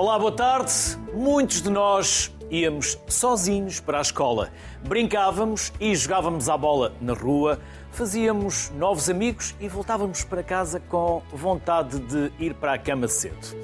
Olá, boa tarde. Muitos de nós íamos sozinhos para a escola. Brincávamos e jogávamos à bola na rua, fazíamos novos amigos e voltávamos para casa com vontade de ir para a cama cedo.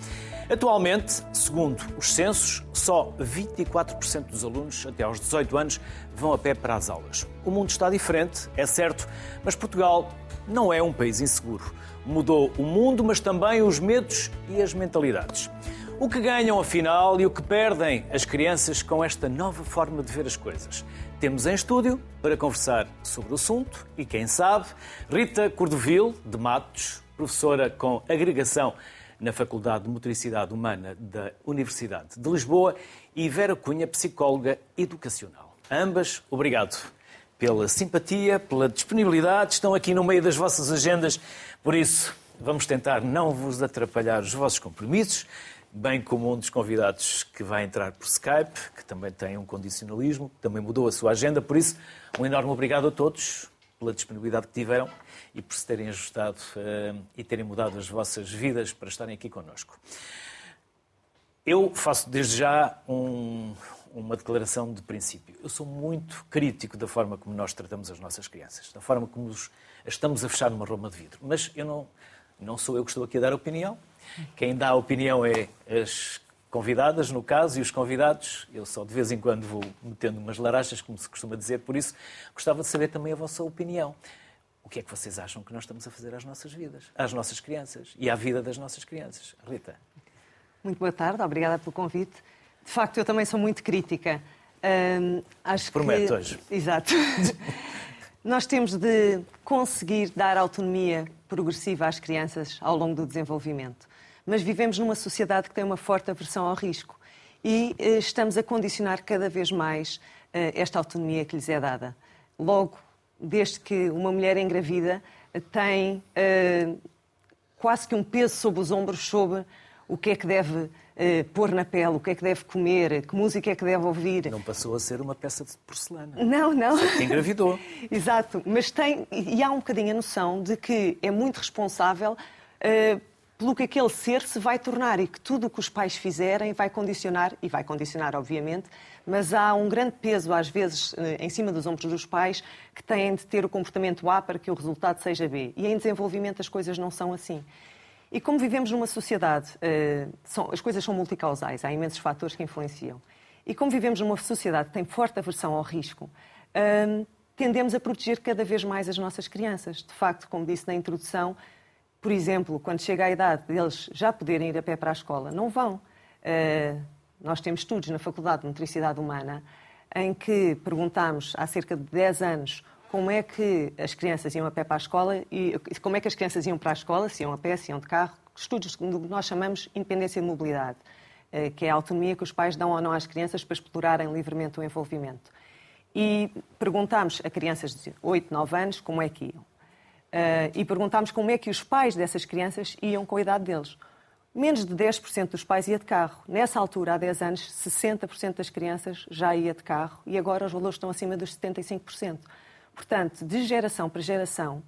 Atualmente, segundo os censos, só 24% dos alunos até aos 18 anos vão a pé para as aulas. O mundo está diferente, é certo, mas Portugal não é um país inseguro. Mudou o mundo, mas também os medos e as mentalidades. O que ganham, afinal, e o que perdem as crianças com esta nova forma de ver as coisas? Temos em estúdio, para conversar sobre o assunto, e quem sabe, Rita Cordovil, de Matos, professora com agregação na Faculdade de Motricidade Humana da Universidade de Lisboa, e Vera Cunha, psicóloga educacional. ambas, obrigado pela simpatia, pela disponibilidade, estão aqui no meio das vossas agendas, por isso vamos tentar não vos atrapalhar os vossos compromissos, bem como um dos convidados que vai entrar por Skype, que também tem um condicionalismo, também mudou a sua agenda, por isso um enorme obrigado a todos pela disponibilidade que tiveram e por se terem ajustado uh, e terem mudado as vossas vidas para estarem aqui connosco. Eu faço desde já um, uma declaração de princípio. Eu sou muito crítico da forma como nós tratamos as nossas crianças, da forma como os estamos a fechar numa roma de vidro. Mas eu não, não sou eu que estou aqui a dar opinião. Quem dá a opinião é as convidadas, no caso, e os convidados. Eu só de vez em quando vou metendo umas larachas, como se costuma dizer, por isso gostava de saber também a vossa opinião. O que é que vocês acham que nós estamos a fazer às nossas vidas, às nossas crianças e à vida das nossas crianças? Rita. Muito boa tarde, obrigada pelo convite. De facto, eu também sou muito crítica. Hum, acho Prometo que... hoje. Exato. Nós temos de conseguir dar autonomia progressiva às crianças ao longo do desenvolvimento. Mas vivemos numa sociedade que tem uma forte aversão ao risco e eh, estamos a condicionar cada vez mais eh, esta autonomia que lhes é dada. Logo, desde que uma mulher engravida tem eh, quase que um peso sobre os ombros sobre o que é que deve pôr na pele, o que é que deve comer, que música é que deve ouvir. Não passou a ser uma peça de porcelana. Não, não. Só que engravidou. Exato, mas tem, e há um bocadinho a noção de que é muito responsável pelo que aquele ser se vai tornar e que tudo o que os pais fizerem vai condicionar, e vai condicionar, obviamente, mas há um grande peso, às vezes, eh, em cima dos ombros dos pais, que têm de ter o comportamento A para que o resultado seja B. E em desenvolvimento as coisas não são assim. E como vivemos numa sociedade, são, as coisas são multicausais, há imensos fatores que influenciam. E como vivemos numa sociedade que tem forte aversão ao risco, uh, tendemos a proteger cada vez mais as nossas crianças. De facto, como disse na introdução, por exemplo, quando chega a idade deles já poderem ir a pé para a escola, não vão. Uh, nós temos estudos na Faculdade de Motricidade Humana em que perguntámos há cerca de 10 anos como é que as crianças iam a pé para a escola e como é que as crianças iam para a escola, se iam a pé, se iam de carro, estudos que nós chamamos independência de mobilidade, eh, que é a autonomia que os pais dão ou não às crianças para explorarem livremente o envolvimento. E perguntámos a crianças de 8, 9 anos como é que iam. Eh, e perguntámos como é que os pais dessas crianças iam com a idade deles. Menos de 10% dos pais ia de carro. Nessa altura, há 10 anos, 60% das crianças já ia de carro e agora os valores estão acima dos 75%. Portanto, de geração para geração,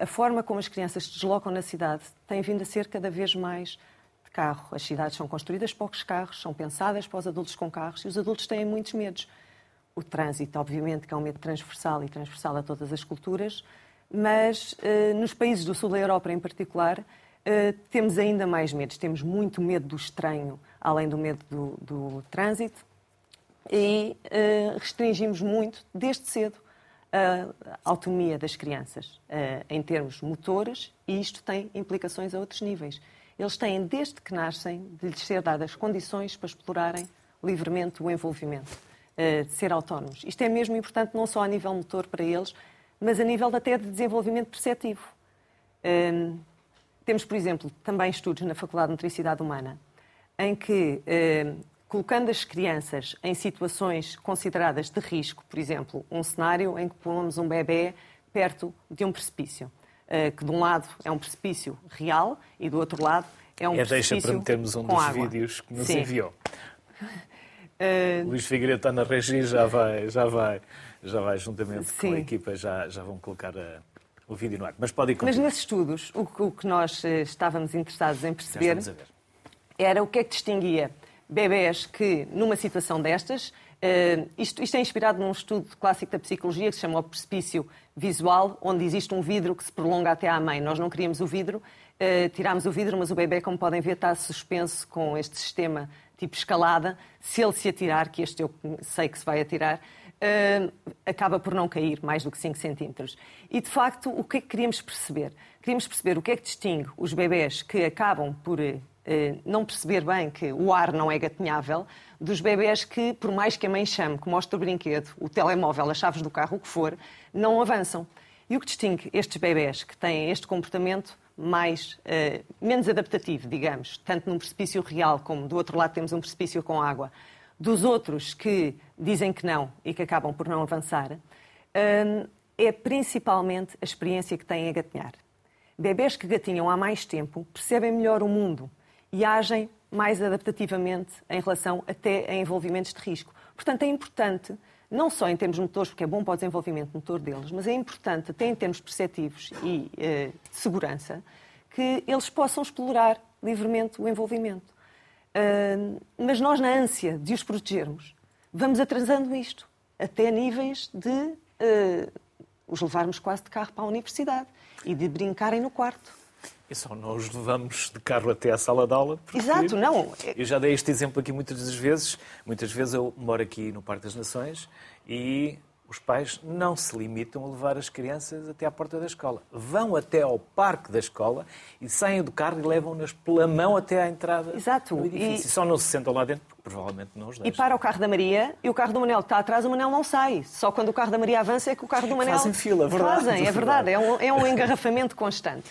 a forma como as crianças se deslocam na cidade tem vindo a ser cada vez mais de carro. As cidades são construídas poucos carros, são pensadas para os adultos com carros e os adultos têm muitos medos. O trânsito, obviamente, que é um medo transversal e transversal a todas as culturas, mas nos países do sul da Europa em particular, temos ainda mais medos. Temos muito medo do estranho, além do medo do, do trânsito, e restringimos muito, desde cedo, a autonomia das crianças em termos motores e isto tem implicações a outros níveis. Eles têm, desde que nascem, de lhes ser dadas condições para explorarem livremente o envolvimento, de ser autónomos. Isto é mesmo importante não só a nível motor para eles, mas a nível até de desenvolvimento perceptivo. Uh, temos, por exemplo, também estudos na Faculdade de Nutricidade Humana, em que colocando as crianças em situações consideradas de risco, por exemplo, um cenário em que pomos um bebê perto de um precipício, eh, que de um lado é um precipício real e do outro lado é um é precipício deixa para metermos um dos água. vídeos que nos Sim. enviou. Uh... Luís Figueiredo está na regi, já vai, já vai, já vai juntamente Sim. com a equipa, já, já vão colocar a, o vídeo no ar. Mas pode ir Mas nesses estudos, o, o que nós eh, estávamos interessados em perceber era o que é que distinguia bebés que, numa situação destas, uh, isto, isto é inspirado num estudo clássico da psicologia que se chama o precipício visual, onde existe um vidro que se prolonga até à mãe. Nós não queríamos o vidro, uh, tirámos o vidro, mas o bebê, como podem ver, está suspenso com este sistema tipo escalada. Se ele se atirar, que este eu sei que se vai atirar, acaba por não cair mais do que 5 centímetros. E, de facto, o que é que queríamos perceber? Queríamos perceber o que é que distingue os bebés que acabam por uh, não perceber bem que o ar não é gatinhável dos bebés que, por mais que a mãe chame, que mostre o brinquedo, o telemóvel, as chaves do carro, o que for, não avançam. E o que distingue estes bebés que têm este comportamento mais, menos adaptativo, digamos, tanto num precipício real como do outro lado temos um precipício com água, dos outros que dizem que não e que acabam por não avançar, hum, é principalmente a experiência que têm a gatinhar. Bebés que gatinham há mais tempo percebem melhor o mundo e agem mais adaptativamente em relação até a envolvimentos de risco. Portanto, é importante, não só em termos motores, porque é bom para o desenvolvimento motor deles, mas é importante até em termos perceptivos e uh, de segurança, que eles possam explorar livremente o envolvimento. Uh, mas nós, na ânsia de os protegermos, vamos atrasando isto até níveis de uh, os levarmos quase de carro para a universidade e de brincarem no quarto. E só nós levamos de carro até à sala de aula. Exato, não. Eu já dei este exemplo aqui muitas das vezes. Muitas vezes eu moro aqui no Parque das Nações e os pais não se limitam a levar as crianças até à porta da escola. Vão até ao parque da escola e saem do carro e levam-nas pela mão até à entrada Exato. do edifício. E... Só não se sentam lá dentro porque provavelmente não os deixam. E para o carro da Maria e o carro do Manel que está atrás, o Manel não sai. Só quando o carro da Maria avança é que o carro do Manel... Fazem fila, é verdade. Fazem, é verdade. É um, é um engarrafamento constante.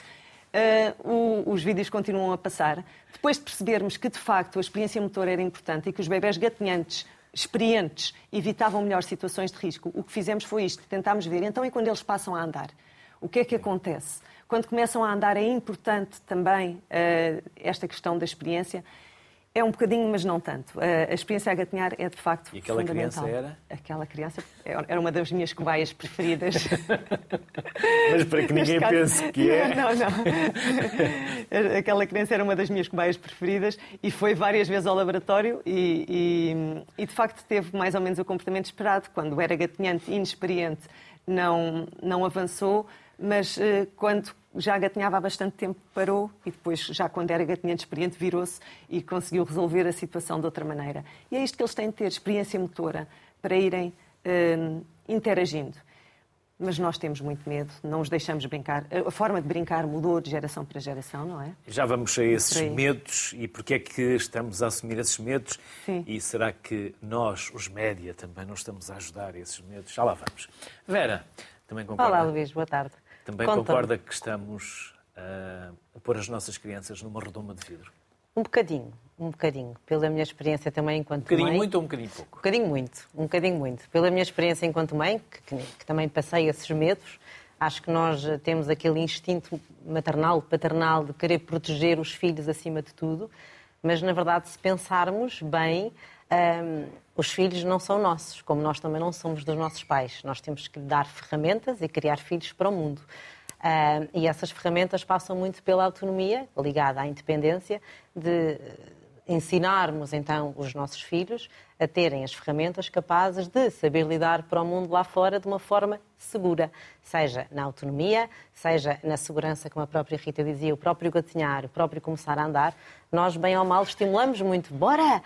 Uh, o, os vídeos continuam a passar. Depois de percebermos que, de facto, a experiência motor era importante e que os bebés gatinhantes experientes evitavam melhor situações de risco, o que fizemos foi isto, tentámos ver. Então, e quando eles passam a andar? O que é que acontece? Quando começam a andar, é importante também uh, esta questão da experiência. É um bocadinho, mas não tanto. A experiência a gatinhar é de facto E aquela criança era? Aquela criança era uma das minhas cobaias preferidas. mas para que ninguém caso... pense que é. Não, não. Aquela criança era uma das minhas cobaias preferidas e foi várias vezes ao laboratório e, e, e de facto teve mais ou menos o comportamento esperado. Quando era gatinhante, inexperiente, não, não avançou, mas uh, quando já gatinhava há bastante tempo, parou e depois, já quando era gatinhante experiente, virou-se e conseguiu resolver a situação de outra maneira. E é isto que eles têm de ter, experiência motora, para irem uh, interagindo. Mas nós temos muito medo, não os deixamos brincar. A forma de brincar mudou de geração para geração, não é? Já vamos a esses medos e porquê é que estamos a assumir esses medos? Sim. E será que nós, os média, também não estamos a ajudar a esses medos? Já lá vamos. Vera, também concorda? Olá, Luís, boa tarde. Também concorda que estamos uh, a pôr as nossas crianças numa redoma de vidro? Um bocadinho, um bocadinho. Pela minha experiência também enquanto mãe... Um bocadinho mãe, muito ou um bocadinho pouco? Um bocadinho muito, um bocadinho muito. Pela minha experiência enquanto mãe, que, que, que também passei esses medos, acho que nós temos aquele instinto maternal, paternal, de querer proteger os filhos acima de tudo, mas na verdade, se pensarmos bem, um, os filhos não são nossos, como nós também não somos dos nossos pais. Nós temos que dar ferramentas e criar filhos para o mundo. Uh, e essas ferramentas passam muito pela autonomia, ligada à independência, de ensinarmos então os nossos filhos a terem as ferramentas capazes de saber lidar para o mundo lá fora de uma forma segura, seja na autonomia, seja na segurança, como a própria Rita dizia, o próprio gatinhar, o próprio começar a andar. Nós, bem ou mal, estimulamos muito. Bora!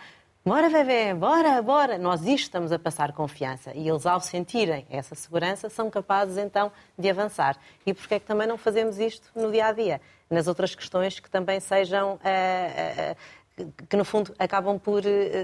Bora, bebê, bora, bora. Nós isto estamos a passar confiança. E eles, ao sentirem essa segurança, são capazes então de avançar. E porquê é que também não fazemos isto no dia a dia? Nas outras questões que também sejam. Uh, uh, que no fundo acabam por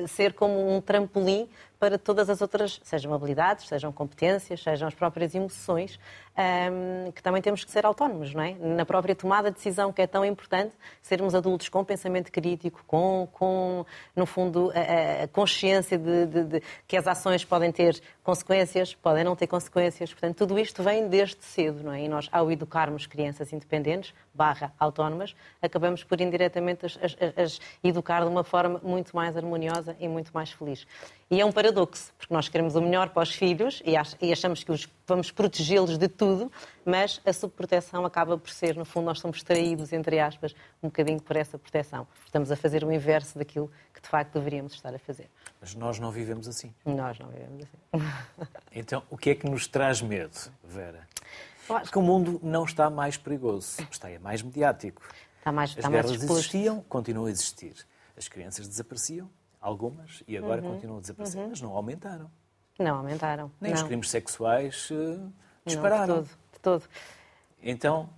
ser como um trampolim para todas as outras, sejam habilidades, sejam competências, sejam as próprias emoções, um, que também temos que ser autónomos, não é? Na própria tomada de decisão, que é tão importante, sermos adultos com pensamento crítico, com, com no fundo, a, a consciência de, de, de, que as ações podem ter consequências, podem não ter consequências. Portanto, tudo isto vem desde cedo, não é? E nós, ao educarmos crianças independentes, barra autónomas, acabamos por indiretamente as, as, as educar de uma forma muito mais harmoniosa e muito mais feliz. E é um paradoxo paradoxo, porque nós queremos o melhor para os filhos e achamos que os vamos protegê-los de tudo, mas a subproteção acaba por ser, no fundo, nós somos traídos, entre aspas, um bocadinho por essa proteção. Estamos a fazer o inverso daquilo que, de facto, deveríamos estar a fazer. Mas nós não vivemos assim. Nós não vivemos assim. Então, o que é que nos traz medo, Vera? Porque o mundo não está mais perigoso, está mais mediático. Está mais, As está guerras mais existiam, continuam a existir. As crianças desapareciam, algumas, e agora Uhum. continuam a desaparecer, mas não aumentaram. Não aumentaram. Nem não. os crimes sexuais eh, Não, dispararam. de todo, de todo. Então,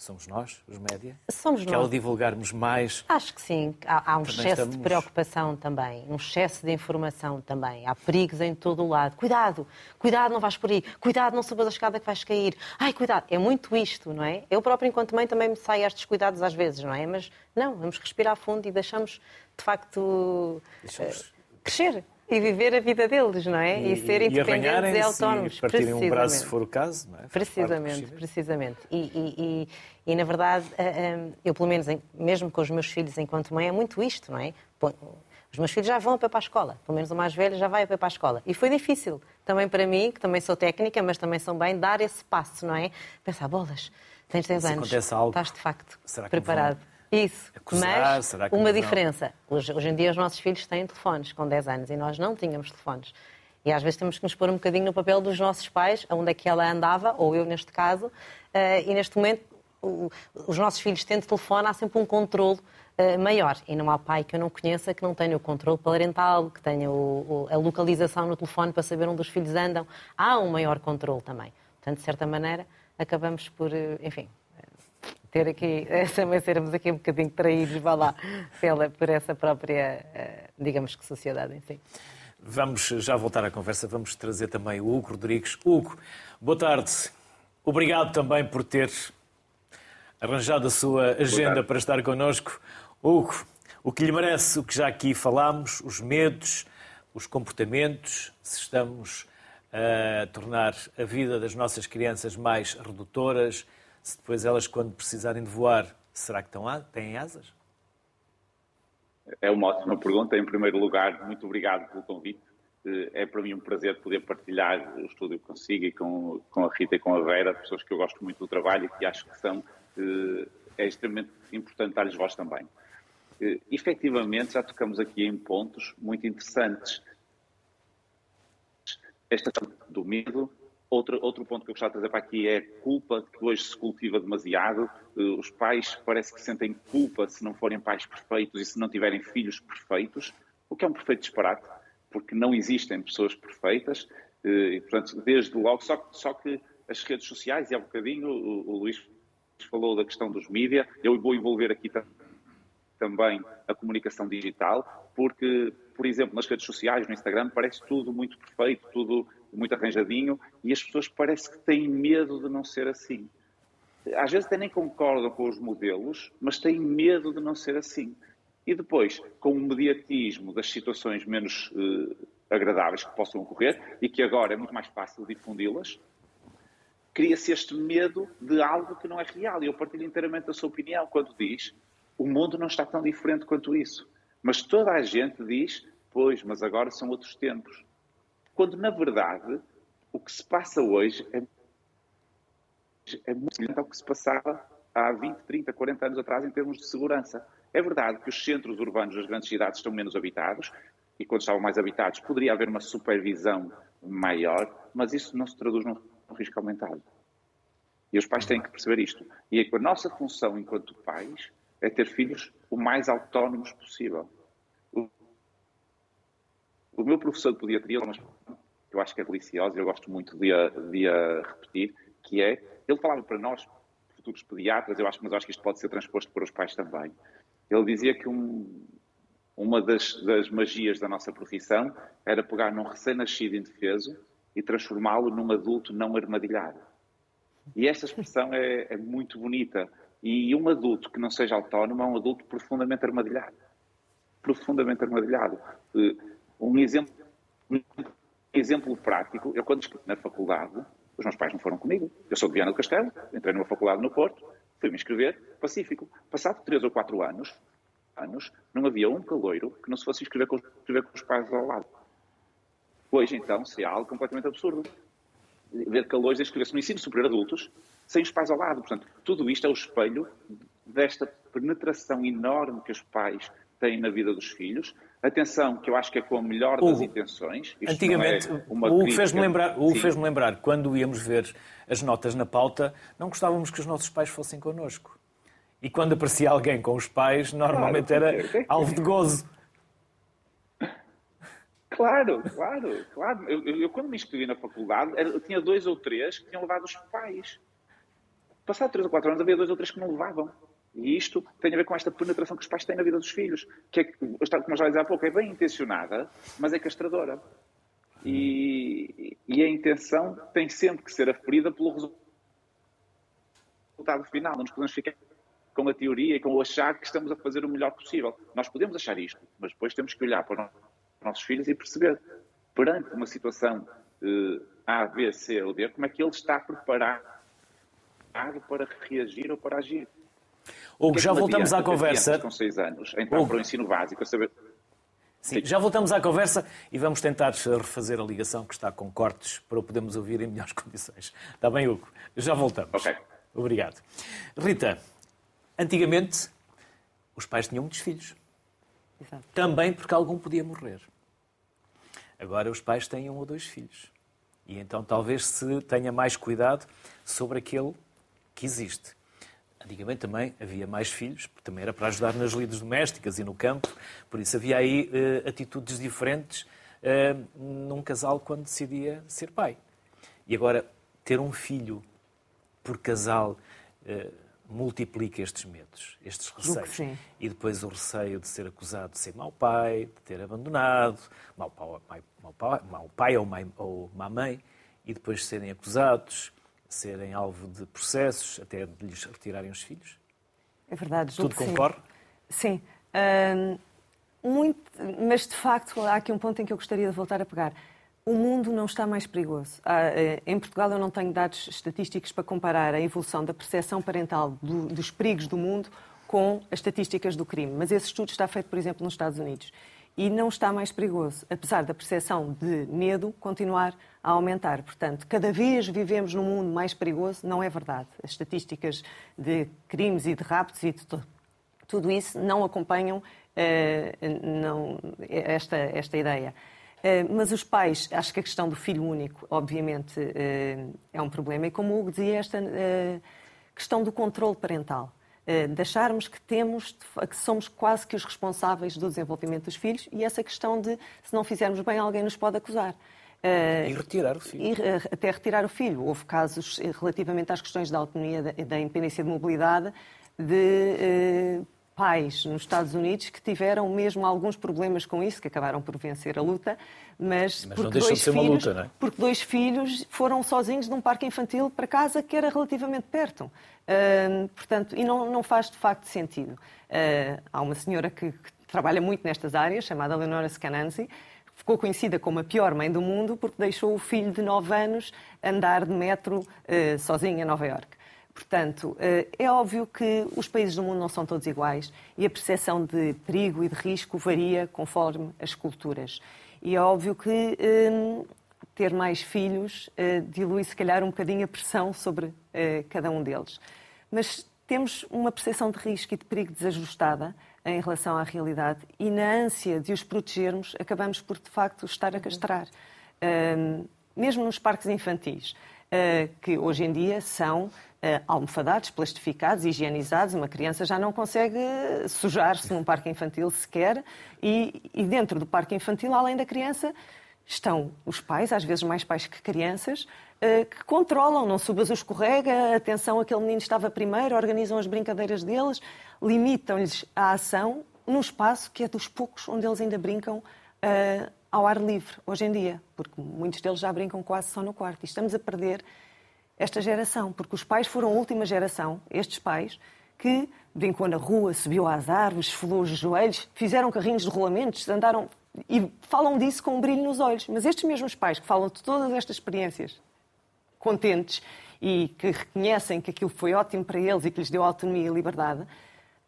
somos nós, os média, Somos que nós. ao divulgarmos mais Acho que sim. Há, há um excesso de estamos- preocupação também, um excesso de informação também. Há perigos em todo o lado. Cuidado, cuidado, não vais por aí. Cuidado, não subas a escada que vais cair. Ai, cuidado. É muito isto, não é? Eu própria, enquanto mãe, também me saio estes cuidados às vezes, não é? Mas não, vamos respirar fundo e deixamos, de facto, Deixamos- eh, crescer e viver a vida deles, não é? E, serem independentes e autónomos. E partirem um braço se for o caso, não é? Precisamente, precisamente. E, e- e- e, na verdade, eh, eh, eu pelo menos, mesmo com os meus filhos enquanto mãe, é muito isto, não é? Os meus filhos já vão a pé para a escola, pelo menos o mais velho já vai a pé para a escola. E foi difícil, também para mim, que também sou técnica, mas também sou bem, dar esse passo, não é? Pensar, bolas, tens 10 Se anos, algo, estás de facto preparado. vão Isso, acusar? mas uma diferença. Hoje, hoje em dia os nossos filhos têm telefones com 10 anos e nós não tínhamos telefones. E às vezes temos que nos pôr um bocadinho no papel dos nossos pais, onde é que ela andava, ou eu neste caso, eh, e neste momento o- os nossos filhos tendo telefone, há sempre um controle eh, maior. E não há pai que eu não conheça que não tenha o controle parental, que tenha o- o- a localização no telefone para saber onde os filhos andam. Há um maior controle também. Portanto, de certa maneira, acabamos por, eh, enfim, ter aqui, também sermos aqui um bocadinho traídos, vá lá, pela, por essa própria, eh, digamos que, sociedade em si. Vamos já voltar à conversa, vamos trazer também o Hugo Rodrigues. Hugo, boa tarde. Obrigado também por ter arranjado a sua agenda para estar connosco. Hugo, o que lhe merece, o que já aqui falámos, os medos, os comportamentos, se estamos a tornar a vida das nossas crianças mais redutoras, se depois elas, quando precisarem de voar, será que estão têm asas? É uma ótima pergunta. Em primeiro lugar, muito obrigado pelo convite. Eh, É para mim um prazer poder partilhar o estúdio consigo e com, com a Rita e com a Vera, pessoas que eu gosto muito do trabalho e que acho que são, eh, é extremamente importante dar-lhes voz também. Eh, Efetivamente, já tocamos aqui em pontos muito interessantes. Esta questão do medo. Outro, outro ponto que eu gostava de trazer para aqui é a culpa que hoje se cultiva demasiado. Eh, Os pais parece que sentem culpa se não forem pais perfeitos e se não tiverem filhos perfeitos, o que é um perfeito disparate, porque não existem pessoas perfeitas. eh, E, portanto, desde logo, só, só que as redes sociais, e há um bocadinho o, o Luís falou da questão dos mídias, eu vou envolver aqui também a comunicação digital, porque, por exemplo, nas redes sociais, no Instagram, parece tudo muito perfeito, tudo muito arranjadinho, e as pessoas parece que têm medo de não ser assim. Às vezes até nem concordam com os modelos, mas têm medo de não ser assim. E depois, com o mediatismo das situações menos eh, agradáveis que possam ocorrer, e que agora é muito mais fácil difundi-las, cria-se este medo de algo que não é real. E eu partilho inteiramente da sua opinião quando diz o mundo não está tão diferente quanto isso. Mas toda a gente diz, pois, mas agora são outros tempos. Quando, na verdade, o que se passa hoje é, é muito semelhante ao que se passava há 20, 30, 40 anos atrás em termos de segurança. É verdade que os centros urbanos das grandes cidades estão menos habitados, e quando estavam mais habitados poderia haver uma supervisão maior, mas isso não se traduz num risco aumentado. E os pais têm que perceber isto. E a nossa função enquanto pais é ter filhos o mais autónomos possível. O, meu professor de pediatria, expressão que eu acho que é deliciosa, eu gosto muito de a, de a repetir, que é, ele falava para nós, futuros pediatras, eu acho, mas eu acho que isto pode ser transposto para os pais também. Ele dizia que um, uma das, das magias da nossa profissão era pegar num recém-nascido indefeso e transformá-lo num adulto não armadilhado. E esta expressão é, é, muito bonita. E um adulto que não seja autónomo é um adulto profundamente armadilhado. Profundamente armadilhado. Um exemplo, um exemplo prático, eu quando estive na faculdade, os meus pais não foram comigo. Eu sou de Viana do Castelo, entrei numa faculdade no Porto, fui-me inscrever, pacífico. Passado três ou quatro anos, anos, não havia um caloiro que não se fosse inscrever com, inscrever com os pais ao lado. Hoje, então, seria algo completamente absurdo. Ver calores inscrever-se no ensino superior adultos sem os pais ao lado. Portanto, tudo isto é o espelho desta penetração enorme que os pais têm na vida dos filhos. Atenção, que eu acho que é com a melhor das intenções. Isto antigamente, é o que fez-me lembrar, fez lembrar, quando íamos ver as notas na pauta, não gostávamos que os nossos pais fossem connosco. E quando aparecia alguém com os pais, normalmente claro, era alvo de gozo. Claro, claro, claro. Eu, eu, eu, quando me inscrevi na faculdade, eu tinha dois ou três que tinham levado os pais. Passado três ou quatro anos, havia dois ou três que não levavam. E isto tem a ver com esta penetração que os pais têm na vida dos filhos, que é, como eu já disse há pouco, é bem intencionada, mas é castradora. E, e a intenção tem sempre que ser aferida pelo resultado final. Não nos podemos ficar com a teoria e com o achar que estamos a fazer o melhor possível. Nós podemos achar isto, mas depois temos que olhar para os nossos filhos e perceber, perante uma situação eh, A, B, C ou D, como é que ele está preparado para reagir ou para agir. Hugo, é já voltamos à conversa. Com seis anos, então Hugo. para o ensino básico, a saber... Sim, já voltamos à conversa e vamos tentar refazer a ligação que está com cortes para o podermos ouvir em melhores condições. Está bem, Hugo? Já voltamos. Ok. Obrigado. Rita, antigamente os pais tinham muitos filhos. Exato. Também porque algum podia morrer. Agora os pais têm um ou dois filhos. E então talvez se tenha mais cuidado sobre aquele que existe. Antigamente também havia mais filhos, porque também era para ajudar nas lides domésticas e no campo, por isso havia aí uh, atitudes diferentes uh, num casal quando decidia ser pai. E agora, ter um filho por casal uh, multiplica estes medos, estes receios. E depois o receio de ser acusado de ser mau pai, de ter abandonado, mau pai, mau pai, mau pai ou, mãe, ou má mãe, e depois serem acusados serem alvo de processos, até de lhes retirarem os filhos? É verdade. Tudo concorre? Sim. sim. muito, mas, de facto, há aqui um ponto em que eu gostaria de voltar a pegar. O mundo não está mais perigoso. Eh, em Portugal, eu não tenho dados estatísticos para comparar a evolução da percepção parental do, dos perigos do mundo com as estatísticas do crime. Mas esse estudo está feito, por exemplo, nos Estados Unidos e não está mais perigoso, apesar da percepção de medo continuar a aumentar. Portanto, cada vez vivemos num mundo mais perigoso, não é verdade. As estatísticas de crimes e de raptos e de tudo isso não acompanham uh, não, esta, esta ideia. Uh, mas os pais, acho que a questão do filho único, obviamente, uh, é um problema. E como o Hugo dizia, esta questão do controle parental. Eh, de acharmos que temos, que somos quase que os responsáveis do desenvolvimento dos filhos e essa questão de se não fizermos bem alguém nos pode acusar. Uh, e retirar o filho. E, uh, até retirar o filho. Houve casos relativamente às questões da autonomia, da, da independência de mobilidade, de uh, pais nos Estados Unidos que tiveram mesmo alguns problemas com isso, que acabaram por vencer a luta, mas, mas porque, dois filhos, luta, é? porque dois filhos foram sozinhos num parque infantil para casa que era relativamente perto. Uh, portanto, e não, não faz de facto sentido. Uh, há uma senhora que, que, trabalha muito nestas áreas, chamada Leonora Scananzi, ficou conhecida como a pior mãe do mundo porque deixou o filho de 9 anos andar de metro uh, sozinho em Nova Iorque. Portanto, é óbvio que os países do mundo não são todos iguais e a percepção de perigo e de risco varia conforme as culturas. E é óbvio que ter mais filhos dilui, se calhar, um bocadinho a pressão sobre cada um deles mas temos uma percepção de risco e de perigo desajustada em relação à realidade e na ânsia de os protegermos acabamos por de facto estar a castrar. Uh, mesmo nos parques infantis, uh, que hoje em dia são uh, almofadados, plastificados, higienizados, uma criança já não consegue sujar-se num parque infantil sequer. E, e dentro do parque infantil, além da criança, estão os pais, às vezes mais pais que crianças, eh, que controlam, não subas o escorrega, atenção, aquele menino estava primeiro, organizam as brincadeiras deles, limitam-lhes a ação num espaço que é dos poucos onde eles ainda brincam uh, ao ar livre, hoje em dia, porque muitos deles já brincam quase só no quarto. E estamos a perder esta geração, porque os pais foram a última geração, estes pais, que brincou na rua, subiu às árvores, esfolou os joelhos, fizeram carrinhos de rolamentos, andaram e falam disso com um brilho nos olhos. Mas estes mesmos pais que falam de todas estas experiências contentes e que reconhecem que aquilo foi ótimo para eles e que lhes deu autonomia e liberdade,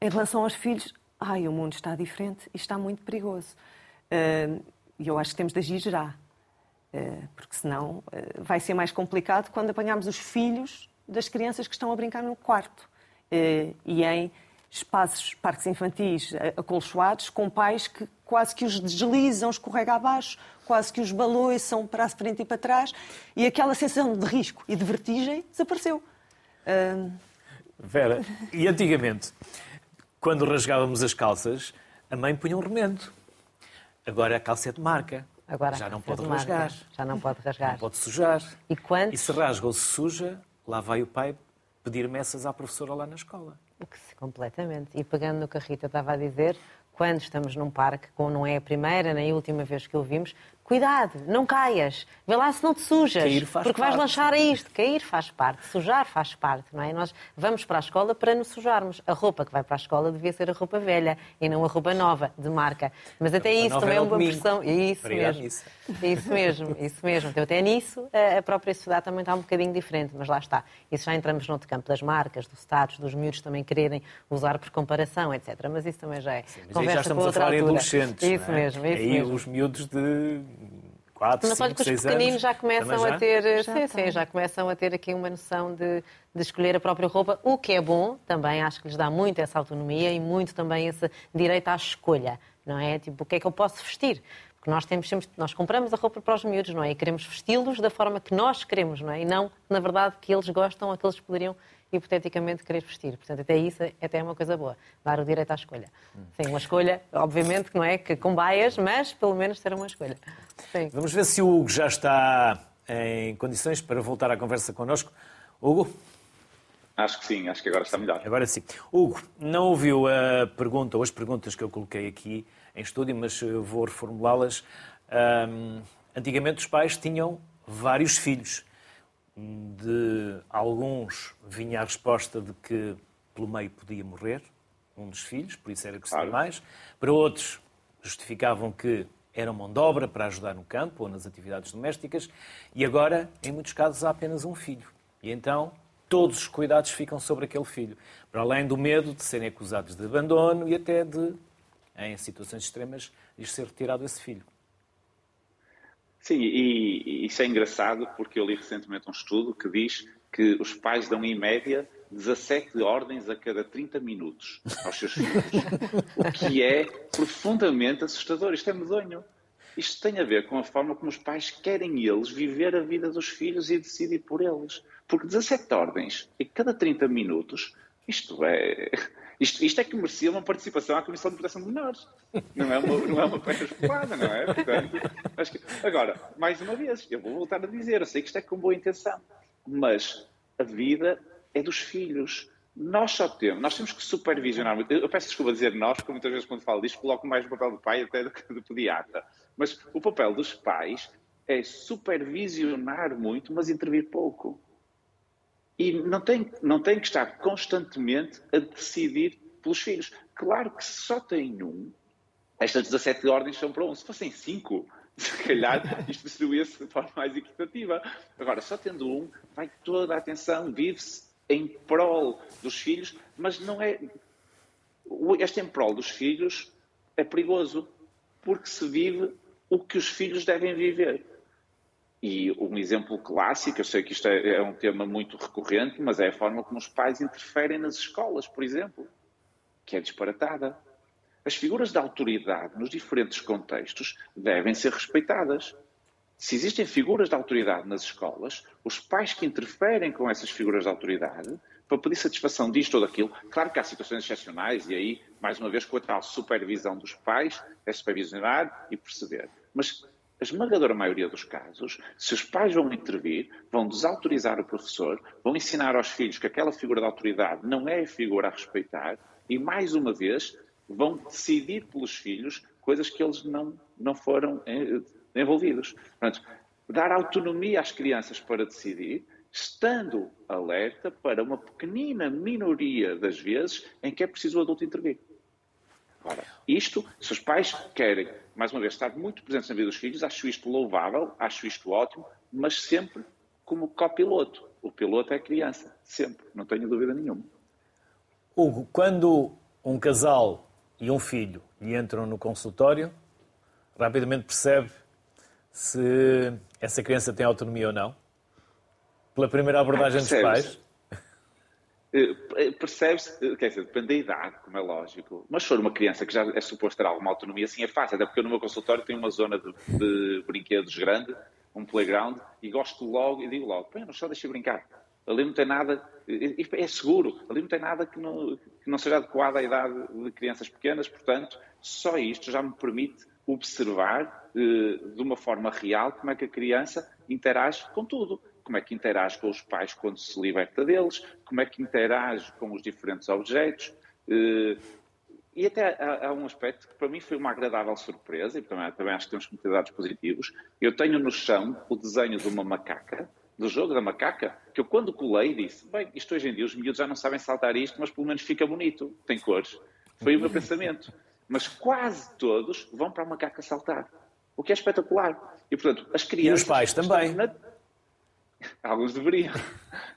em relação aos filhos, ai, o mundo está diferente e está muito perigoso. E eu acho que temos de agir já. Eh, porque senão eh, vai ser mais complicado quando apanharmos os filhos das crianças que estão a brincar no quarto e em espaços, parques infantis acolchoados, com pais que quase que os deslizam, escorrega abaixo, quase que os baloiçam para a frente e para trás, e aquela sensação de risco e de vertigem desapareceu. Vera, e antigamente, quando rasgávamos as calças, a mãe punha um remendo. Agora a calça é de marca. Agora já não pode rasgar. Já não pode rasgar. Não pode sujar. E, quantos... e se rasga ou se suja, lá vai o pai pedir messas à professora lá na escola. Completamente. E pegando no que a Rita estava a dizer, quando estamos num parque, como não é a primeira nem a última vez que o vimos, Cuidado, não caias. Vê lá se não te sujas. Cair faz porque parte. vais lanchar a isto. Cair faz parte, sujar faz parte, não é? Nós vamos para a escola para nos sujarmos. A roupa que vai para a escola devia ser a roupa velha e não a roupa nova, de marca. Mas até isso também é uma pressão. Isso mesmo. Isso mesmo, isso mesmo. Então, até nisso, a própria sociedade também está um bocadinho diferente, mas lá está. Isso já entramos no outro campo das marcas, do status, dos miúdos também quererem usar por comparação, etc. Mas isso também já é. Sim, mas conversa aí já estamos a falar em adolescentes. Isso é? mesmo, isso aí mesmo. os miúdos de 4, Mas olha que os pequeninos já começam a ter, já sim, sim, já começam a ter aqui uma noção de, de escolher a própria roupa, o que é bom, também acho que lhes dá muito essa autonomia e muito também esse direito à escolha, não é? Tipo, o que é que eu posso vestir? Porque nós temos sempre, nós compramos a roupa para os miúdos, não é? E queremos vesti-los da forma que nós queremos, não é? E não, na verdade, que eles gostam ou que eles poderiam hipoteticamente querer vestir. Portanto, até isso até é uma coisa boa, dar o direito à escolha. Sim, uma escolha, obviamente, que não é que com baias, mas pelo menos ter uma escolha. Sim. Vamos ver se o Hugo já está em condições para voltar à conversa connosco. Hugo? Acho que sim, acho que agora está melhor. Agora sim. Hugo, não ouviu a pergunta ou as perguntas que eu coloquei aqui em estúdio, mas vou reformulá-las. Um, antigamente os pais tinham vários filhos de alguns vinha a resposta de que pelo meio podia morrer um dos filhos, por isso era que se claro. mais. Para outros, justificavam que era mão de obra para ajudar no campo ou nas atividades domésticas. E agora, em muitos casos, há apenas um filho. E então, todos os cuidados ficam sobre aquele filho. Para além do medo de serem acusados de abandono e até de, em situações extremas, lhes ser retirado esse filho. Sim, e, e isso é engraçado porque eu li recentemente um estudo que diz que os pais dão em média 17 ordens a cada 30 minutos aos seus filhos, o que é profundamente assustador. Isto é medonho. Isto tem a ver com a forma como os pais querem eles viver a vida dos filhos e decidir por eles. Porque 17 ordens a cada 30 minutos, isto é, isto, isto é que merecia uma participação à Comissão de Proteção de Menores. Não é uma, não é uma pedra escopada, não é? Portanto, que... Agora, mais uma vez, eu vou voltar a dizer, eu sei que isto é com boa intenção, mas a vida é dos filhos. Nós só temos, nós temos que supervisionar. Eu peço desculpa dizer nós, porque muitas vezes quando falo disto coloco mais o papel do pai até do que do pediatra. Mas o papel dos pais é supervisionar muito, mas intervir pouco. E não tem, não tem que estar constantemente a decidir pelos filhos. Claro que se só tem um, estas 17 ordens são para um. Se fossem cinco, se calhar isto distribuía-se de forma mais equitativa. Agora, só tendo um, vai toda a atenção, vive-se em prol dos filhos, mas não é. Este em prol dos filhos é perigoso, porque se vive o que os filhos devem viver. E um exemplo clássico, eu sei que isto é, é, um tema muito recorrente, mas é a forma como os pais interferem nas escolas, por exemplo, que é disparatada. As figuras de autoridade nos diferentes contextos devem ser respeitadas. Se existem figuras de autoridade nas escolas, os pais que interferem com essas figuras de autoridade para pedir satisfação disto ou daquilo, claro que há situações excepcionais e aí, mais uma vez, com a tal supervisão dos pais, é supervisionar e perceber. Mas a esmagadora maioria dos casos, se os pais vão intervir, vão desautorizar o professor, vão ensinar aos filhos que aquela figura de autoridade não é a figura a respeitar e, mais uma vez, vão decidir pelos filhos coisas que eles não, não foram eh, envolvidos. Portanto, dar autonomia às crianças para decidir, estando alerta para uma pequenina minoria das vezes em que é preciso o adulto intervir. Ora, isto, se os pais querem, mais uma vez, estar muito presentes na vida dos filhos, acho isto louvável, acho isto ótimo, mas sempre como copiloto. O piloto é a criança, sempre, não tenho dúvida nenhuma. Hugo, quando um casal e um filho lhe entram no consultório, rapidamente percebe se essa criança tem autonomia ou não? Pela primeira abordagem ah, dos pais? Eh, percebe-se, eh, quer dizer, depende da idade, como é lógico. Mas se for uma criança que já é suposto ter alguma autonomia, assim é fácil. Até porque no meu consultório tenho uma zona de, de brinquedos grande, um playground, e gosto logo, e digo logo, põe não só deixa brincar. Ali não tem nada, é seguro, ali não tem nada que não, que não seja adequado à idade de crianças pequenas, portanto, só isto já me permite observar eh, de uma forma real como é que a criança interage com tudo como é que interage com os pais quando se liberta deles, como é que interage com os diferentes objetos. Eh, e até há, um aspecto que para mim foi uma agradável surpresa, e também, também acho que temos que ter dados positivos. Eu tenho no chão o desenho de uma macaca, do jogo da macaca, que eu quando colei disse, bem, isto hoje em dia os miúdos já não sabem saltar isto, mas pelo menos fica bonito, tem cores. Foi o meu pensamento. Mas quase todos vão para a macaca saltar, o que é espetacular. E, portanto, as crianças... E os pais também. Na... Alguns deveriam.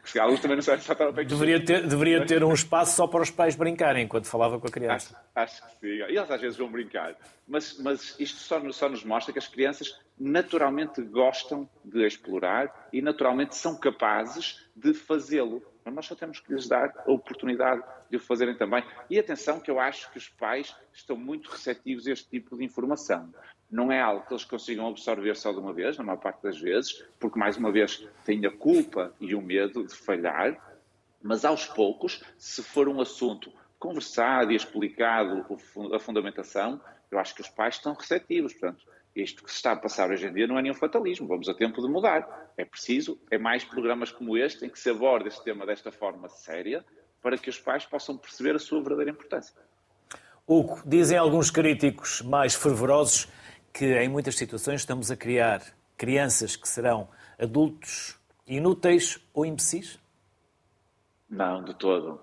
Porque alguns também não sabem saltar ao pé Deveria ter, deveria ter um espaço só para os pais brincarem enquanto falava com a criança. Acho, acho que sim. E eles às vezes vão brincar. Mas, mas isto só, só nos mostra que as crianças naturalmente gostam de explorar e naturalmente são capazes de fazê-lo. Mas nós só temos que lhes dar a oportunidade de o fazerem também. E atenção que eu acho que os pais estão muito receptivos a este tipo de informação não é algo que eles consigam absorver só de uma vez, na maior parte das vezes, porque, mais uma vez, têm a culpa e o medo de falhar, mas aos poucos, se for um assunto conversado e explicado a fundamentação, eu acho que os pais estão receptivos. Portanto, isto que se está a passar hoje em dia não é nenhum fatalismo, vamos a tempo de mudar. É preciso, é mais programas como este em que se aborda este tema desta forma séria para que os pais possam perceber a sua verdadeira importância. Hugo, dizem alguns críticos mais fervorosos que em muitas situações estamos a criar crianças que serão adultos inúteis ou imbecis? Não, de todo.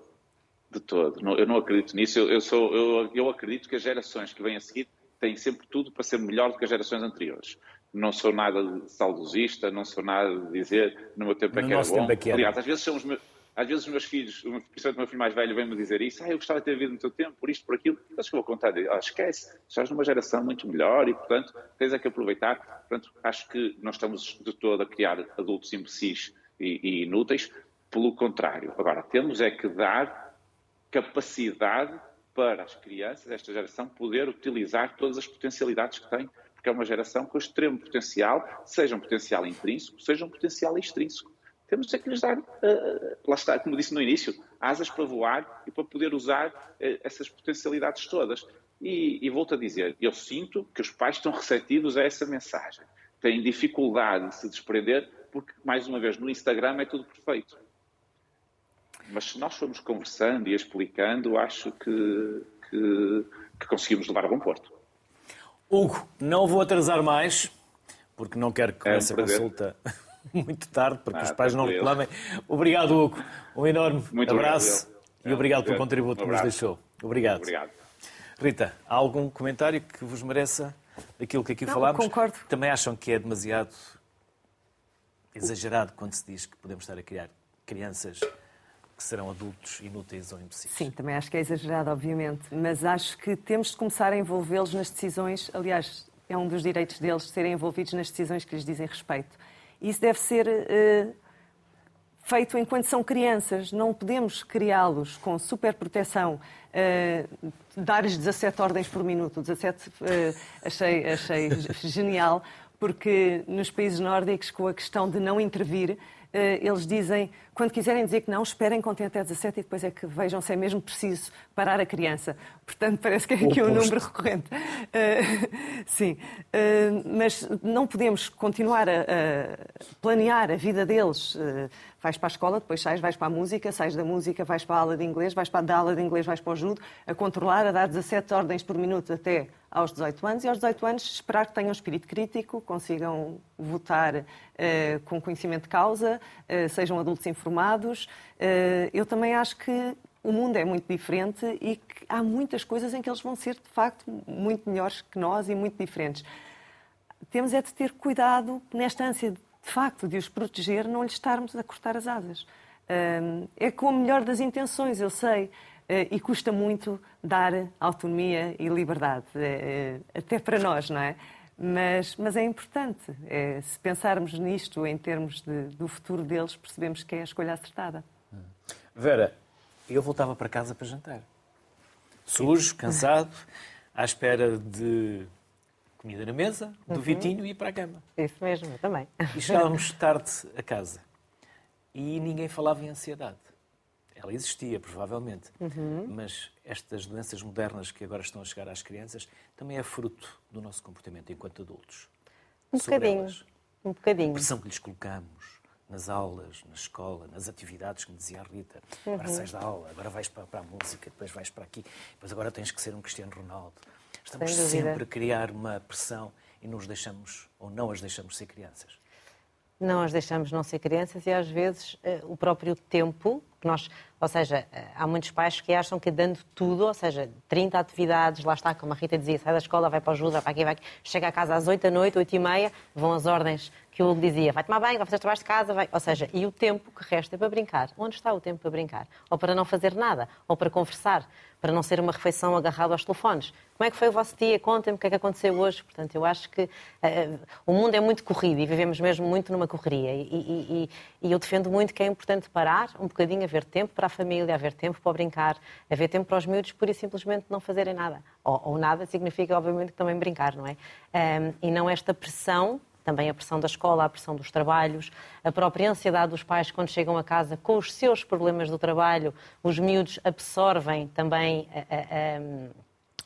De todo. eu não acredito nisso. Eu, eu, sou, eu, eu acredito que as gerações que vêm a seguir têm sempre tudo para ser melhor do que as gerações anteriores. Não sou nada saudosista, não sou nada de dizer no meu tempo é que era bom. É que era. Aliás, às vezes são os meus às vezes os meus filhos, principalmente o meu filho mais velho, vem-me dizer isso, ah, eu gostava de ter vivido no teu tempo, por isto, por aquilo. Acho que vou contar, ah, esquece, estás numa geração muito melhor e, portanto, tens é que aproveitar. Portanto, acho que não estamos de todo a criar adultos imbecis e, e inúteis, pelo contrário. Agora, temos é que dar capacidade para as crianças desta geração poder utilizar todas as potencialidades que têm, porque é uma geração com extremo potencial, seja um potencial intrínseco, seja um potencial extrínseco temos é que lhes dar, uh, lá está, como disse no início, asas para voar e para poder usar uh, essas potencialidades todas. E, e volto a dizer, eu sinto que os pais estão receptivos a essa mensagem. Têm dificuldade de se desprender, porque, mais uma vez, no Instagram é tudo perfeito. Mas se nós formos conversando e explicando, acho que, que, que conseguimos levar a bom porto. Hugo, não vou atrasar mais, porque não quero que comece é um a consulta muito tarde, porque ah, os pais não reclamem. Obrigado, Hugo. Um enorme muito abraço obrigado. e obrigado pelo contributo um que nos deixou. Obrigado. obrigado. Rita, há algum comentário que vos mereça daquilo que aqui não, falámos? Concordo. Também acham que é demasiado exagerado quando se diz que podemos estar a criar crianças que serão adultos inúteis ou imbecis? Sim, também acho que é exagerado, obviamente, mas acho que temos de começar a envolvê-los nas decisões. Aliás, é um dos direitos deles serem envolvidos nas decisões que lhes dizem respeito. Isso deve ser uh, feito enquanto são crianças. Não podemos criá-los com super proteção, uh, dar-lhes 17 ordens por minuto. 17 uh, eh, achei, achei genial, porque nos países nórdicos, com a questão de não intervir, eles dizem, quando quiserem dizer que não, esperem com até 17 e depois é que vejam se é mesmo preciso parar a criança. Portanto, parece que é aqui um número recorrente. Uh, sim, uh, mas não podemos continuar a, a, planear a vida deles. Uh, vais para a escola, depois sais, vais para a música, sais da música, vais para a aula de inglês, vais para a aula de inglês, vais para o judo, a controlar, a dar 17 ordens por minuto até aos 18 anos e aos 18 anos esperar que tenham espírito crítico, consigam votar uh, com conhecimento de causa, uh, sejam adultos informados. Uh, eu também acho que o mundo é muito diferente e que há muitas coisas em que eles vão ser, de facto, muito melhores que nós e muito diferentes. Temos é de ter cuidado nesta ânsia, de, de facto, de os proteger, não lhes estarmos a cortar as asas. É com a melhor das intenções, eu sei, eh, e custa muito dar autonomia e liberdade, eh, até para nós, não é? Mas, mas é importante. É, se pensarmos nisto em termos de, do futuro deles, percebemos que é a escolha acertada. Vera, eu voltava para casa para jantar. Sujo, cansado, à espera de comida na mesa, do uhum. Vitinho e ir para a cama. Isso mesmo, eu também. E chegávamos tarde a casa. E ninguém falava em ansiedade. Ela existia, provavelmente. Uhum. Mas estas doenças modernas que agora estão a chegar às crianças também é fruto do nosso comportamento enquanto adultos. Um bocadinho. Elas. Um bocadinho. A pressão que lhes colocamos nas aulas, na escola, nas atividades, que me dizia a Rita. Uhum. Agora sais da aula, agora vais para, para, a música, depois vais para aqui, depois agora tens que ser um Cristiano Ronaldo. Estamos sempre a criar uma pressão e nos deixamos, ou não as deixamos ser crianças. Não as deixamos não ser crianças e às vezes eh, o próprio tempo que nós ou seja, há muitos pais que acham que dando tudo, ou seja, 30 atividades, lá está, como a Rita dizia, sai da escola, vai para a ajuda, vai aqui, vai aqui, chega a casa às 8 da noite, 8 e meia, vão as ordens que o Hugo dizia, vai tomar banho, vai fazer trabalho de casa, vai... ou seja, e o tempo que resta é para brincar. Onde está o tempo para brincar? Ou para não fazer nada, ou para conversar, para não ser uma refeição agarrada aos telefones. Como é que foi o vosso dia? Contem-me o que é que aconteceu hoje. Portanto, eu acho que uh, o mundo é muito corrido e vivemos mesmo muito numa correria. E, e, e, e eu defendo muito que é importante parar um bocadinho, haver tempo para a família, haver tempo para brincar, haver tempo para os miúdos, pura e simplesmente não fazerem nada. Ou, ou nada significa, obviamente, também brincar, não é? Um, e não esta pressão também a pressão da escola, a pressão dos trabalhos, a própria ansiedade dos pais quando chegam a casa com os seus problemas do trabalho, os miúdos absorvem também,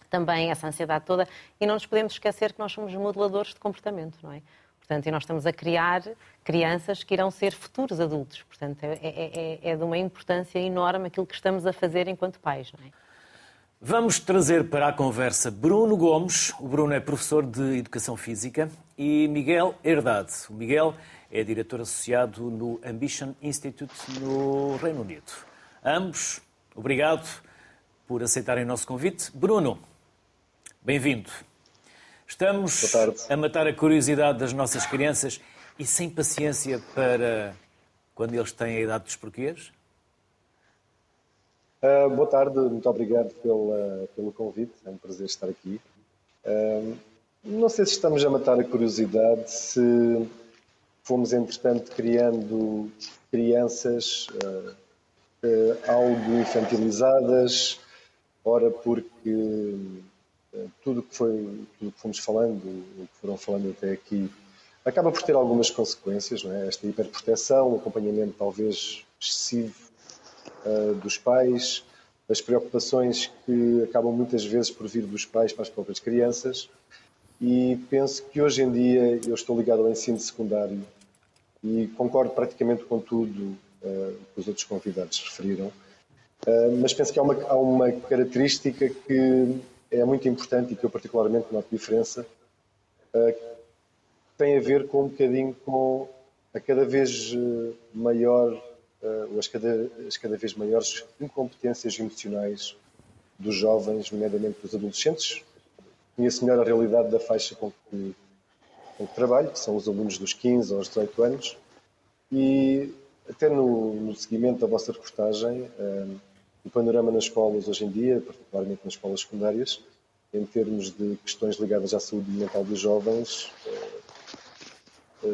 também essa ansiedade toda e não nos podemos esquecer que nós somos modeladores de comportamento, não é? Portanto, e nós estamos a criar crianças que irão ser futuros adultos. Portanto, é, é, é, é de uma importância enorme aquilo que estamos a fazer enquanto pais. Não é? Vamos trazer para a conversa Bruno Gomes. O Bruno é professor de Educação Física e Miguel Herdade. O Miguel é diretor associado no Ambition Institute no Reino Unido. Ambos, obrigado por aceitarem o nosso convite. Bruno, bem-vindo. Estamos a matar a curiosidade das nossas crianças e sem paciência para quando eles têm a idade dos porquês? Uh, boa tarde, muito obrigado pela, pelo convite, é um prazer estar aqui. Uh, não sei se estamos a matar a curiosidade, se fomos, entretanto, criando crianças uh, algo infantilizadas, ora porque tudo que foi, tudo que fomos falando, o que foram falando até aqui, acaba por ter algumas consequências, não é? Esta hiperproteção, o acompanhamento talvez excessivo uh, dos pais, as preocupações que acabam muitas vezes por vir dos pais para as próprias crianças. E penso que hoje em dia eu estou ligado ao ensino secundário e concordo praticamente com tudo uh, que os outros convidados referiram. Uh, mas penso que há uma, há uma característica que é muito importante e que eu particularmente noto diferença, uh, tem a ver com um bocadinho com a cada vez eh, maior, uh, ou as cada, as cada vez maiores incompetências emocionais dos jovens, nomeadamente dos adolescentes. Conheço melhor a realidade da faixa com que, com que trabalho, que são os alunos dos 15 aos 18 anos, e até no, no seguimento da vossa reportagem, o panorama nas escolas hoje em dia, particularmente nas escolas secundárias, em termos de questões ligadas à saúde mental dos jovens, eh,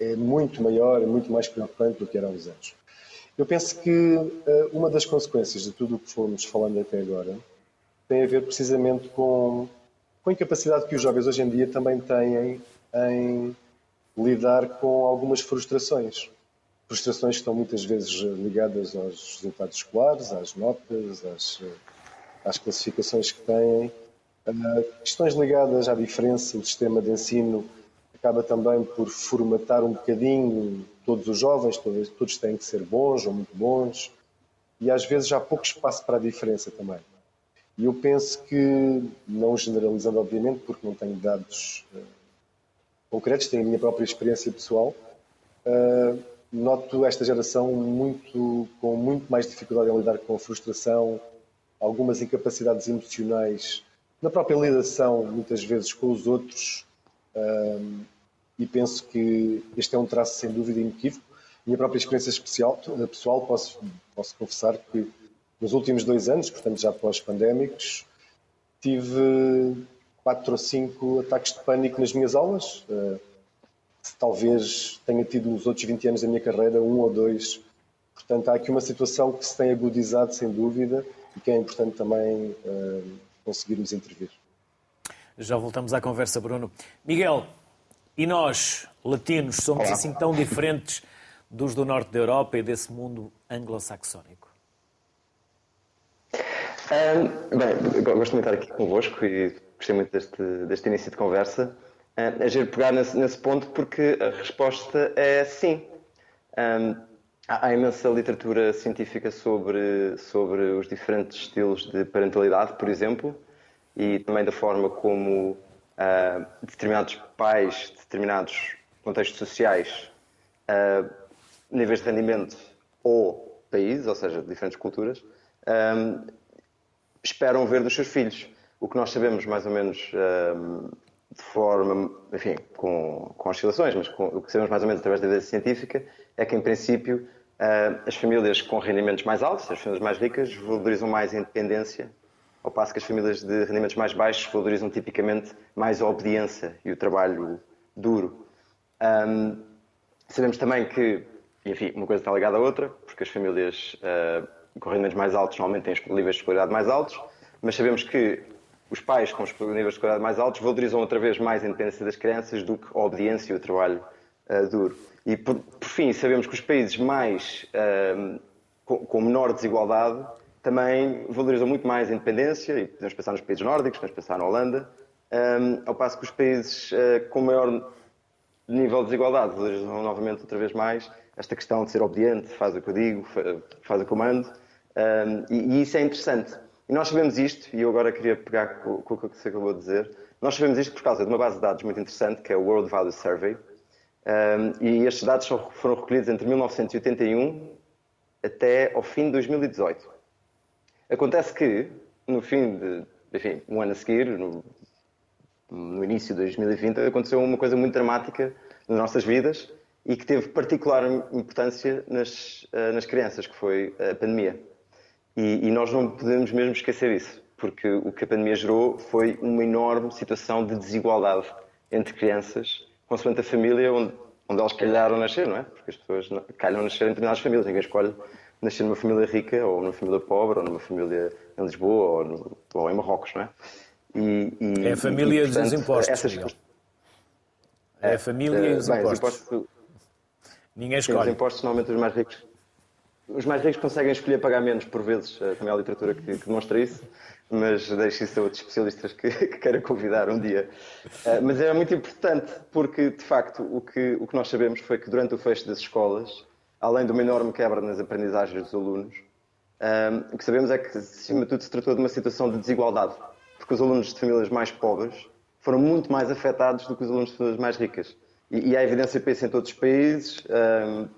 é muito maior, é muito mais preocupante do que era há uns anos. Eu penso que eh, uma das consequências de tudo o que fomos falando até agora tem a ver precisamente com, com a incapacidade que os jovens hoje em dia também têm em lidar com algumas frustrações frustrações que estão muitas vezes ligadas aos resultados escolares, às notas, às, às classificações que têm. Uh, questões ligadas à diferença, o sistema de ensino acaba também por formatar um bocadinho todos os jovens, todos, todos têm que ser bons ou muito bons, e às vezes há pouco espaço para a diferença também. E eu penso que, não generalizando obviamente, porque não tenho dados uh, concretos, tenho a minha própria experiência pessoal, uh, noto esta geração muito, com muito mais dificuldade em lidar com a frustração, algumas incapacidades emocionais na própria lidação, muitas vezes, com os outros. Um, e penso que este é um traço, sem dúvida, inequívoco. Minha própria experiência especial, pessoal, posso, posso confessar que nos últimos dois anos, portanto já pós-pandémicos, tive quatro ou cinco ataques de pânico nas minhas aulas. Uh, talvez tenha tido nos outros 20 anos da minha carreira um ou dois. Portanto, há aqui uma situação que se tem agudizado, sem dúvida, e que é importante também uh, conseguirmos intervir. Já voltamos à conversa, Bruno. Miguel, e nós, latinos, somos Olá. assim tão diferentes dos do norte da Europa e desse mundo anglo-saxónico? Um, bem, gosto muito de estar aqui convosco e gostei muito deste, deste início de conversa. Um, é giro pegar nesse, nesse, ponto porque a resposta é sim. Um, há, há imensa literatura científica sobre, sobre os diferentes estilos de parentalidade, por exemplo, e também da forma como uh, determinados pais, determinados contextos sociais, uh, níveis de rendimento ou países, ou seja, diferentes culturas, um, esperam ver dos seus filhos. O que nós sabemos, mais ou menos, um, de forma, enfim, com, com oscilações, mas com, o que sabemos mais ou menos através da evidência científica, é que, em princípio, uh, as famílias com rendimentos mais altos, as famílias mais ricas, valorizam mais a independência, ao passo que as famílias de rendimentos mais baixos valorizam tipicamente mais a obediência e o trabalho duro. Um, sabemos também que enfim, uma coisa está ligada à outra, porque as famílias uh, com rendimentos mais altos normalmente têm níveis de escolaridade mais altos, mas sabemos que os pais com os níveis de escolaridade mais altos valorizam outra vez mais a independência das crianças do que a obediência e o trabalho uh, duro. E, por, por, fim, sabemos que os países mais uh, com, com, menor desigualdade também valorizam muito mais a independência, e podemos pensar nos países nórdicos, podemos pensar na Holanda, um, ao passo que os países uh, com maior nível de desigualdade valorizam novamente outra vez mais esta questão de ser obediente, faz o que eu digo, faz o que eu mando, um, e, e, isso é interessante. E nós sabemos isto, e eu agora queria pegar com, o que você acabou de dizer, nós sabemos isto por causa de uma base de dados muito interessante, que é o World Value Survey, um, e estes dados foram recolhidos entre 1981 até ao fim de 2018. Acontece que, no fim de, enfim, um ano a seguir, no, no início de 2020, aconteceu uma coisa muito dramática nas nossas vidas, e que teve particular importância nas, eh, nas crianças, que foi a pandemia. E, e, nós não podemos mesmo esquecer isso, porque o que a pandemia gerou foi uma enorme situação de desigualdade entre crianças, consoante a família onde, onde elas calharam nascer, não é? Porque as pessoas calham nascer em determinadas famílias, ninguém escolhe nascer numa família rica, ou numa família pobre, ou numa família em Lisboa, ou, no, ou em Marrocos, não é? E, e, é a família e, portanto, dos impostos, essas... É a família e os bem, impostos. Os impostos Ninguém escolhe. Os impostos normalmente os mais ricos. Os mais ricos conseguem escolher pagar menos por vezes, eh, também há literatura que, que demonstra isso, mas deixo isso a outros especialistas que, que queiram convidar um dia. Uh, mas é muito importante porque, de facto, o que, o que nós sabemos foi que durante o fecho das escolas, além de uma enorme quebra nas aprendizagens dos alunos, um, eh, o que sabemos é que, acima de tudo, se tratou de uma situação de desigualdade, porque os alunos de famílias mais pobres foram muito mais afetados do que os alunos de famílias mais ricas. E, e há evidência para isso em todos os países um,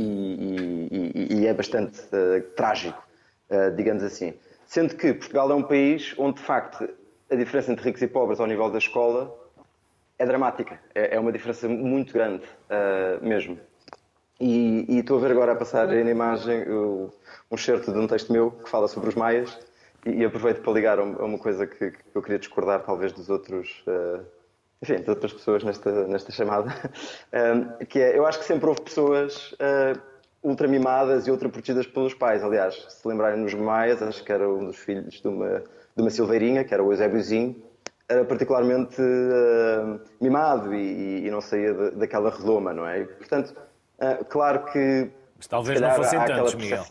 e, e, e, é bastante uh, trágico, uh, digamos assim. Sendo que Portugal é um país onde, de facto, a diferença entre ricos e pobres ao nível da escola é dramática. É, é uma diferença muito grande, uh, mesmo. E, e, estou a ver agora a passar na imagem o, um certo de um texto meu que fala sobre os maias e, aproveito para ligar a uma coisa que, que, eu queria discordar talvez dos outros enfim, de outras pessoas nesta, nesta chamada, um, que é, eu acho que sempre houve pessoas uh, ultramimadas e ultraprotegidas pelos pais. Aliás, se lembrarem nos Maias, acho que era um dos filhos de uma, de uma Silveirinha, que era o Eusébiozinho, era particularmente uh, mimado e, e, não saía de, daquela redoma, não é? E, portanto, uh, claro que. Mas talvez não fossem tantos, Miguel.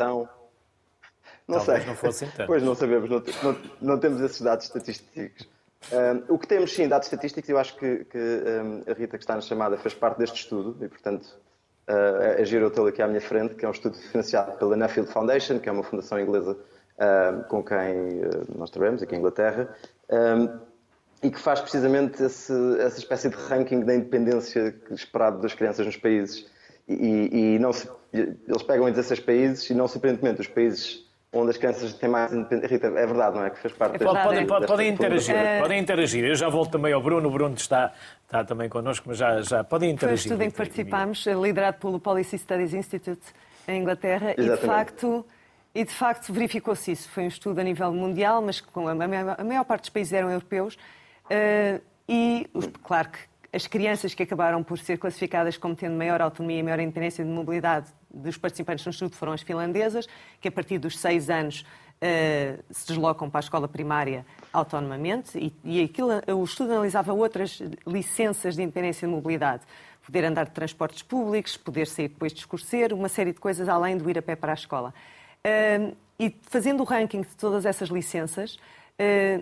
Não talvez sei. não fossem tantos. Pois não sabemos, não, não, não temos esses dados estatísticos. Um, o que temos, sim, dados estatísticos, eu acho que, que um, a Rita, que está na chamada, fez parte deste estudo e, portanto, uh, é giro tê-lo aqui à minha frente, que é um estudo financiado pela Nuffield Foundation, que é uma fundação inglesa com quem uh, nós trabalhamos aqui em Inglaterra, e que faz precisamente esse, essa espécie de ranking da independência esperado das crianças nos países. E, e não se, eles pegam em 16 países e, não surpreendentemente, os países onde as crianças têm mais independência. Rita, é verdade, não é? Que fez parte é, deste, podem, podem, podem interagir, é... podem interagir. Eu já volto também ao Bruno, o Bruno está, está também connosco, mas já, já podem interagir. Foi um estudo em que participámos, liderado pelo Policy Studies Institute em Inglaterra, Exatamente. e de facto. E de facto verificou-se isso. Foi um estudo a nível mundial, mas com a maior, a maior parte dos países eram europeus. Uh, e, claro que as crianças que acabaram por ser classificadas como tendo maior autonomia e maior independência de mobilidade dos participantes no estudo foram as finlandesas, que a partir dos seis anos uh, se deslocam para a escola primária autonomamente e, e aquilo, o estudo analisava outras licenças de independência de mobilidade. Poder andar de transportes públicos, poder sair depois de discurser, uma série de coisas além do ir a pé para a escola. Uh, e fazendo o ranking de todas essas licenças,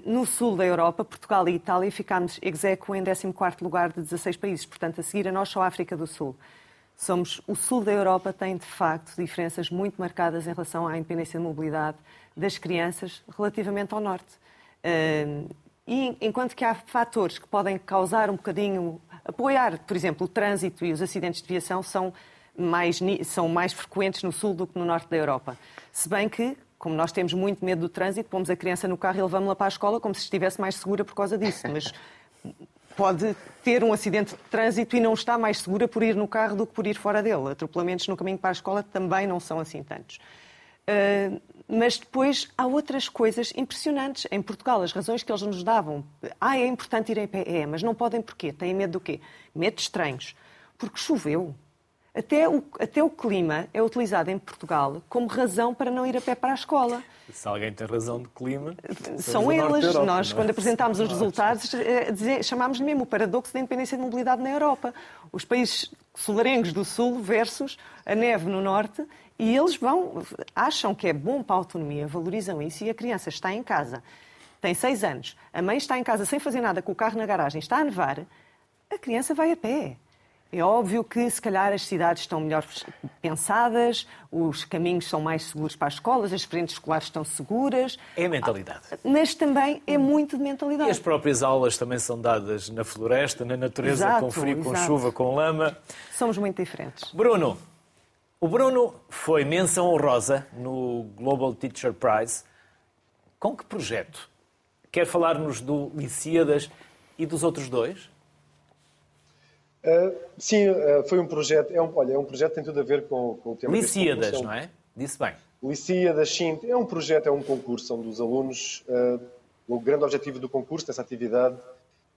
no sul da Europa, Portugal e Itália, ficámos execo em 14º lugar de 16 países. Portanto, a seguir a nós só a África do Sul. Somos, o sul da Europa tem, de facto, diferenças muito marcadas em relação à independência de mobilidade das crianças relativamente ao norte. Uh, e enquanto que há fatores que podem causar um bocadinho, apoiar, por exemplo, o trânsito e os acidentes de viação são mais, são mais frequentes no sul do que no norte da Europa. Se bem que, como nós temos muito medo do trânsito, pomos a criança no carro e levamos-la para a escola como se estivesse mais segura por causa disso. Mas pode ter um acidente de trânsito e não está mais segura por ir no carro do que por ir fora dele. Atropelamentos no caminho para a escola também não são assim tantos. Uh, mas depois há outras coisas impressionantes. Em Portugal, as razões que eles nos davam. Ah, é importante ir em pé. É, mas não podem porquê? Têm medo do quê? Medo de estranhos. Porque choveu. Até o, até o clima é utilizado em Portugal como razão para não ir a pé para a escola. Se alguém tem razão de clima. São eles. Europa, Nós, é? quando apresentámos os resultados, eh, chamámos-lhe mesmo o paradoxo da independência de mobilidade na Europa. Os países solarengos do Sul versus a neve no Norte. E eles vão, acham que é bom para a autonomia, valorizam isso e a criança está em casa, tem seis anos, a mãe está em casa sem fazer nada com o carro na garagem, está a nevar, a criança vai a pé. É óbvio que, se calhar, as cidades estão melhor pensadas, os caminhos são mais seguros para as escolas, as frentes escolares estão seguras. É mentalidade. Mas também é muito de mentalidade. E as próprias aulas também são dadas na floresta, na natureza, exato, com frio, exato. com chuva, com lama. Somos muito diferentes. Bruno, o Bruno foi menção honrosa no Global Teacher Prize. Com que projeto? Quer falar-nos do Licíadas e dos outros dois? Uh, sim, uh, foi um projeto. É um, olha, é um projeto que tem tudo a ver com, com o tema. Licíadas, não é? Disse bem. Licíadas, sim. É um projeto, é um concurso onde os alunos. Uh, o grande objetivo do concurso, dessa atividade,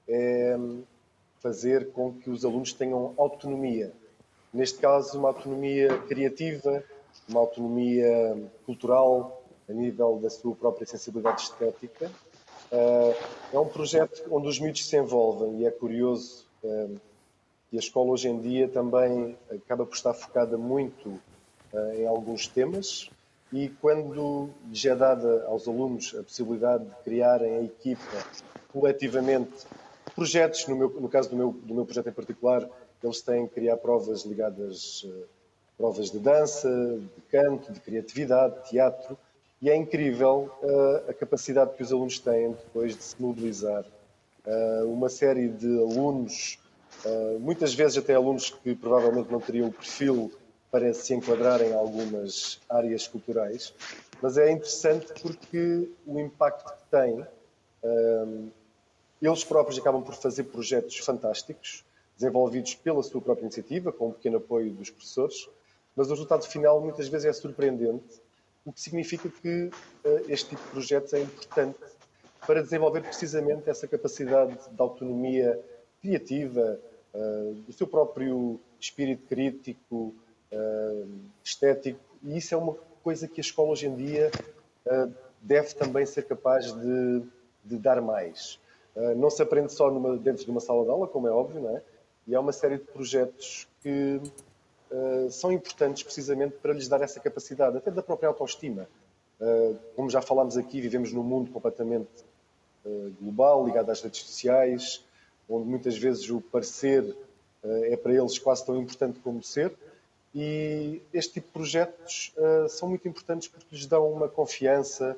é fazer com que os alunos tenham autonomia. Neste caso, uma autonomia criativa, uma autonomia cultural, a nível da sua própria sensibilidade estética. É um projeto onde os miúdos se envolvem e é curioso e a escola hoje em dia também acaba por estar focada muito uh, em alguns temas e quando lhes é dada aos alunos a possibilidade de criarem a equipa coletivamente projetos, no, meu, no caso do meu, do meu projeto em particular, eles têm que criar provas ligadas uh, provas de dança, de canto, de criatividade, de teatro, e é incrível uh, a capacidade que os alunos têm depois de se mobilizar. Uh, uma série de alunos Uh, muitas vezes até alunos que provavelmente não teriam perfil para se enquadrar em algumas áreas culturais, mas é interessante porque o impacto que tem, uh, eles próprios acabam por fazer projetos fantásticos, desenvolvidos pela sua própria iniciativa, com um pequeno apoio dos professores, mas o resultado final muitas vezes é surpreendente, o que significa que uh, este tipo de projetos é importante para desenvolver precisamente essa capacidade de autonomia criativa, uh, do seu próprio espírito crítico, uh, estético, e isso é uma coisa que a escola hoje em dia uh, deve também ser capaz de, de dar mais. não se aprende só numa, dentro de uma sala de aula, como é óbvio, não é? E há uma série de projetos que são importantes precisamente para lhes dar essa capacidade, até da própria autoestima. como já falámos aqui, vivemos num mundo completamente global, ligado às redes sociais, onde muitas vezes o parecer eh, é para eles quase tão importante como ser. E este tipo de projetos uh, são muito importantes porque lhes dão uma confiança,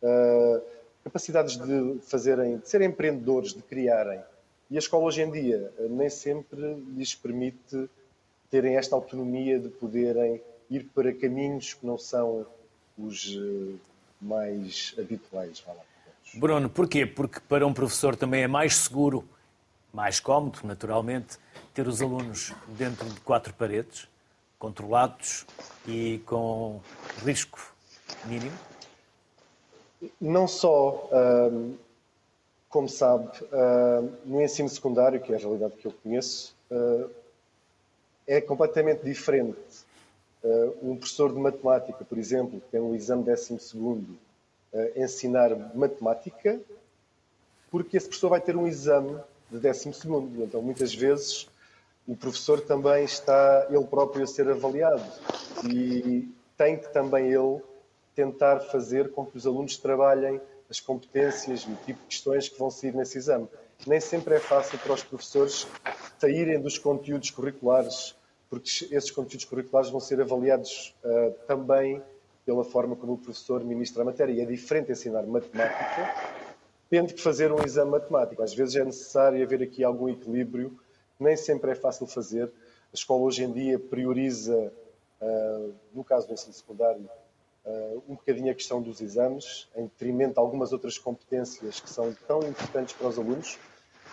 uh, capacidades de fazerem, de serem empreendedores, de criarem. E a escola hoje em dia nem sempre lhes permite terem esta autonomia de poderem ir para caminhos que não são os mais habituais. Bruno, porquê? Porque para um professor também é mais seguro mais cómodo, naturalmente, ter os alunos dentro de quatro paredes, controlados e com risco mínimo? Não só. Hum, como sabe, uh, no ensino secundário, que é a realidade que eu conheço, uh, é completamente diferente. Uh, um professor de matemática, por exemplo, que tem um exame 12 segundo, ensinar matemática, porque esse professor vai ter um exame de 12 segundo. Então, muitas vezes, o professor também está ele próprio a ser avaliado e tem que também ele tentar fazer com que os alunos trabalhem as competências e o tipo de questões que vão sair nesse exame. Nem sempre é fácil para os professores saírem dos conteúdos curriculares, porque esses conteúdos curriculares vão ser avaliados uh, também pela forma como o professor ministra a matéria. E é diferente ensinar matemática, tendo que fazer um exame matemático. Às vezes é necessário haver aqui algum equilíbrio, nem sempre é fácil fazer. A escola hoje em dia prioriza, uh, no caso do ensino secundário, uh, um bocadinho a questão dos exames, em detrimento de algumas outras competências que são tão importantes para os alunos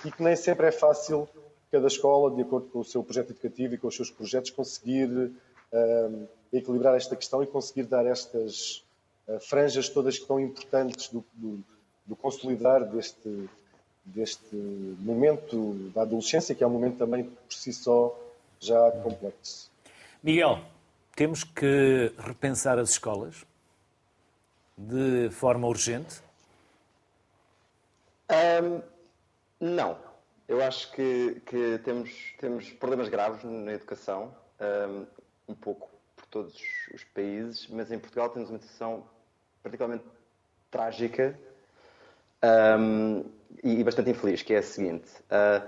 e que nem sempre é fácil cada escola, de acordo com o seu projeto educativo e com os seus projetos, conseguir uh, equilibrar esta questão e conseguir dar estas franjas todas que estão importantes do, do, do consolidar deste, deste momento da adolescência, que é um momento também por si só já complexo. Miguel, temos que repensar as escolas de forma urgente? Um, não. Eu acho que, que, temos, temos problemas graves na educação, um, um pouco por todos os países, mas em Portugal temos uma situação particularmente trágica um, e, bastante infeliz, que é a seguinte. Uh,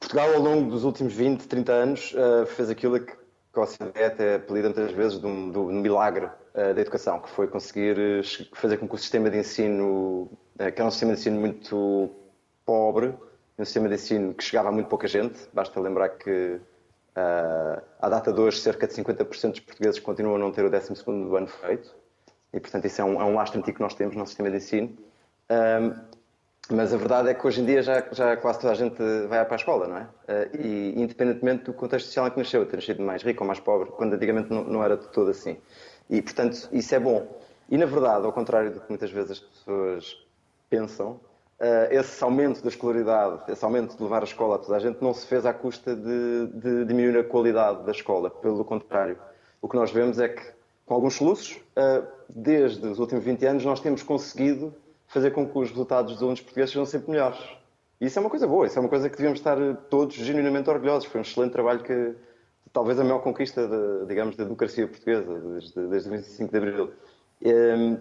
Portugal, ao longo dos últimos 20, 30 anos, uh, fez aquilo que a OCDE até apelida muitas vezes do, milagre uh, da educação, que foi conseguir fazer com que o sistema de ensino, que era um sistema de ensino muito pobre, um sistema de ensino que chegava a muito pouca gente, basta lembrar que uh, à data de hoje cerca de 50% dos portugueses continuam a não ter o 12 ano feito, e portanto isso é um, é um antigo que nós temos no sistema de ensino. Mas a verdade é que hoje em dia já, já quase toda a gente vai para a escola, não é? Eh, e independentemente do contexto social em que nasceu, ter nascido mais rico ou mais pobre, quando antigamente não, não era de todo assim. E, portanto, isso é bom. E, na verdade, ao contrário do que muitas vezes as pessoas pensam, eh, esse aumento da escolaridade, esse aumento de levar a escola a toda a gente, não se fez à custa de, de diminuir a qualidade da escola. Pelo contrário, o que nós vemos é que, com alguns soluços, eh, desde os últimos 20 anos, nós temos conseguido fazer com que os resultados dos alunos portugueses sejam sempre melhores. E isso é uma coisa boa, isso é uma coisa que devemos estar todos genuinamente orgulhosos. Foi um excelente trabalho que, talvez a maior conquista, de, digamos, da democracia portuguesa, desde, desde 25 de Abril. Ehm,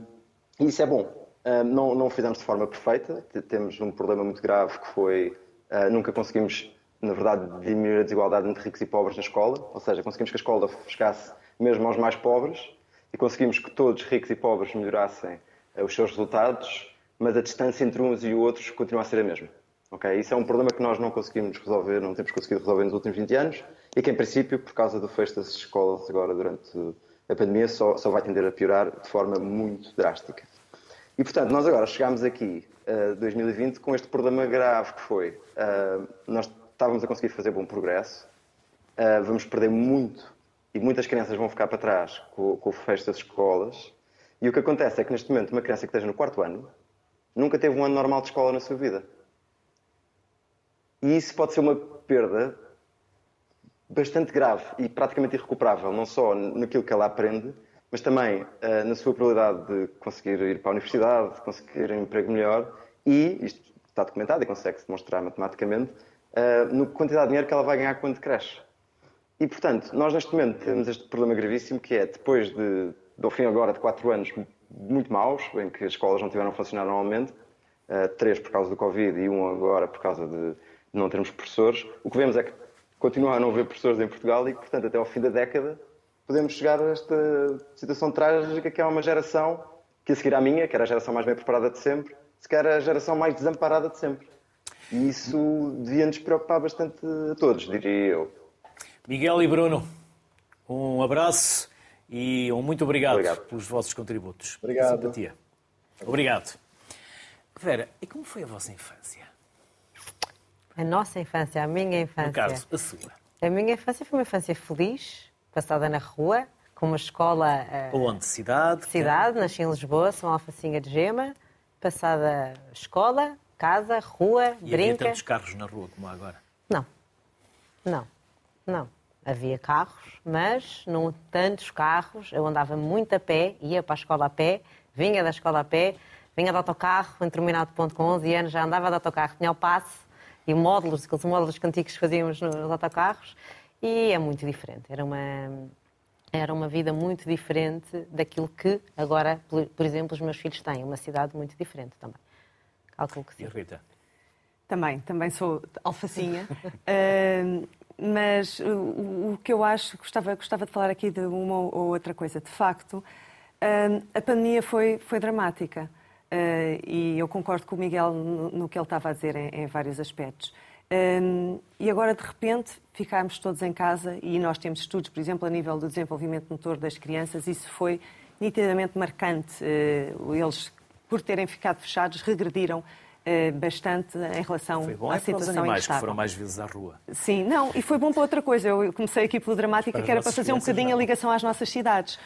e isso é bom. Ehm, não, não o fizemos de forma perfeita, temos um problema muito grave que foi uh, nunca conseguimos, na verdade, diminuir a desigualdade entre ricos e pobres na escola, ou seja, conseguimos que a escola chegasse mesmo aos mais pobres e conseguimos que todos, ricos e pobres, melhorassem uh, os seus resultados mas a distância entre uns e outros continua a ser a mesma. Okay? Isso é um problema que nós não conseguimos resolver, não temos conseguido resolver nos últimos 20 anos e que, em princípio, por causa do fecho das escolas agora durante a pandemia, só, só vai tender a piorar de forma muito drástica. E, portanto, nós agora chegamos aqui, uh, 2020, com este problema grave que foi. Uh, nós estávamos a conseguir fazer bom progresso, uh, vamos perder muito e muitas crianças vão ficar para trás com, com o fecho das escolas. E o que acontece é que, neste momento, uma criança que esteja no quarto ano nunca teve um ano normal de escola na sua vida. E isso pode ser uma perda bastante grave e praticamente irrecuperável, não só naquilo que ela aprende, mas também uh, na sua probabilidade de conseguir ir para a universidade, de conseguir um emprego melhor e, isto está documentado e consegue-se demonstrar matematicamente, uh, na quantidade de dinheiro que ela vai ganhar quando cresce. E, portanto, nós neste momento temos este problema gravíssimo que é, depois de, do fim agora de quatro anos muito maus, em que as escolas não tiveram a funcionar normalmente, uh, três por causa do Covid e um agora por causa de não termos professores. O que vemos é que continua a não haver professores em Portugal e portanto, até ao fim da década podemos chegar a esta situação trágica que é uma geração que a seguir à minha, que era a geração mais bem preparada de sempre, se calhar a geração mais desamparada de sempre. E isso devia nos preocupar bastante a todos, diria eu. Miguel e Bruno, um abraço e um muito obrigado, obrigado. pelos vossos contributos. Obrigado. Simpatia. Obrigado. Vera, e como foi a vossa infância? A nossa infância, a minha infância. No caso, a sua. A minha infância foi uma infância feliz, passada na rua, com uma escola. Uh, Onde? Cidade? Cidade, nasci em Lisboa, São Alfacinha de Gema, passada escola, casa, rua, E brinca. havia tantos carros na rua como há agora. Não, não, não. Havia carros, mas não tantos carros. Eu andava muito a pé, ia para a escola a pé, vinha da escola a pé, vinha de autocarro, em determinado ponto com 11 anos já andava de autocarro, tinha o passe e módulos, aqueles módulos antigos que fazíamos nos autocarros, e é muito diferente. Era uma, era uma vida muito diferente daquilo que agora, por, exemplo, os meus filhos têm. Uma cidade muito diferente também. Calculo que sim. E a Rita? Também, também sou alfacinha. Uh, mas o, o, que eu acho, gostava, gostava de falar aqui de uma ou outra coisa. De facto, uh, a pandemia foi, foi dramática. Uh, e eu concordo com o Miguel no, que ele estava a dizer em, em vários aspectos. Um, e agora, de repente, ficámos todos em casa e nós temos estudos, por exemplo, a nível do desenvolvimento motor das crianças, isso foi nitidamente marcante. Uh, eles, por terem ficado fechados, regrediram bastante em relação foi bom à é situação para os animais que foram mais vezes à rua. Sim, não, e foi bom para outra coisa. Eu comecei aqui pela dramática, que era para fazer um bocadinho não. a ligação às nossas cidades.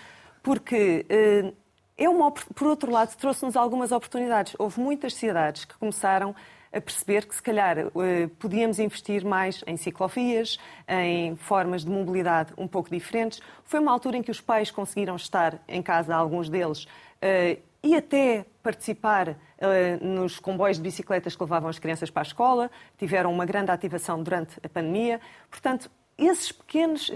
Porque uh, é uma, por outro lado, trouxe-nos algumas oportunidades. Houve muitas cidades que começaram a perceber que, se calhar, uh, podíamos investir mais em ciclovias, em formas de mobilidade um pouco diferentes. Foi uma altura em que os pais conseguiram estar em casa, alguns deles, e até participar nos comboios de bicicletas que levavam as crianças para a escola, tiveram uma grande ativação durante a pandemia. Portanto, esses pequenos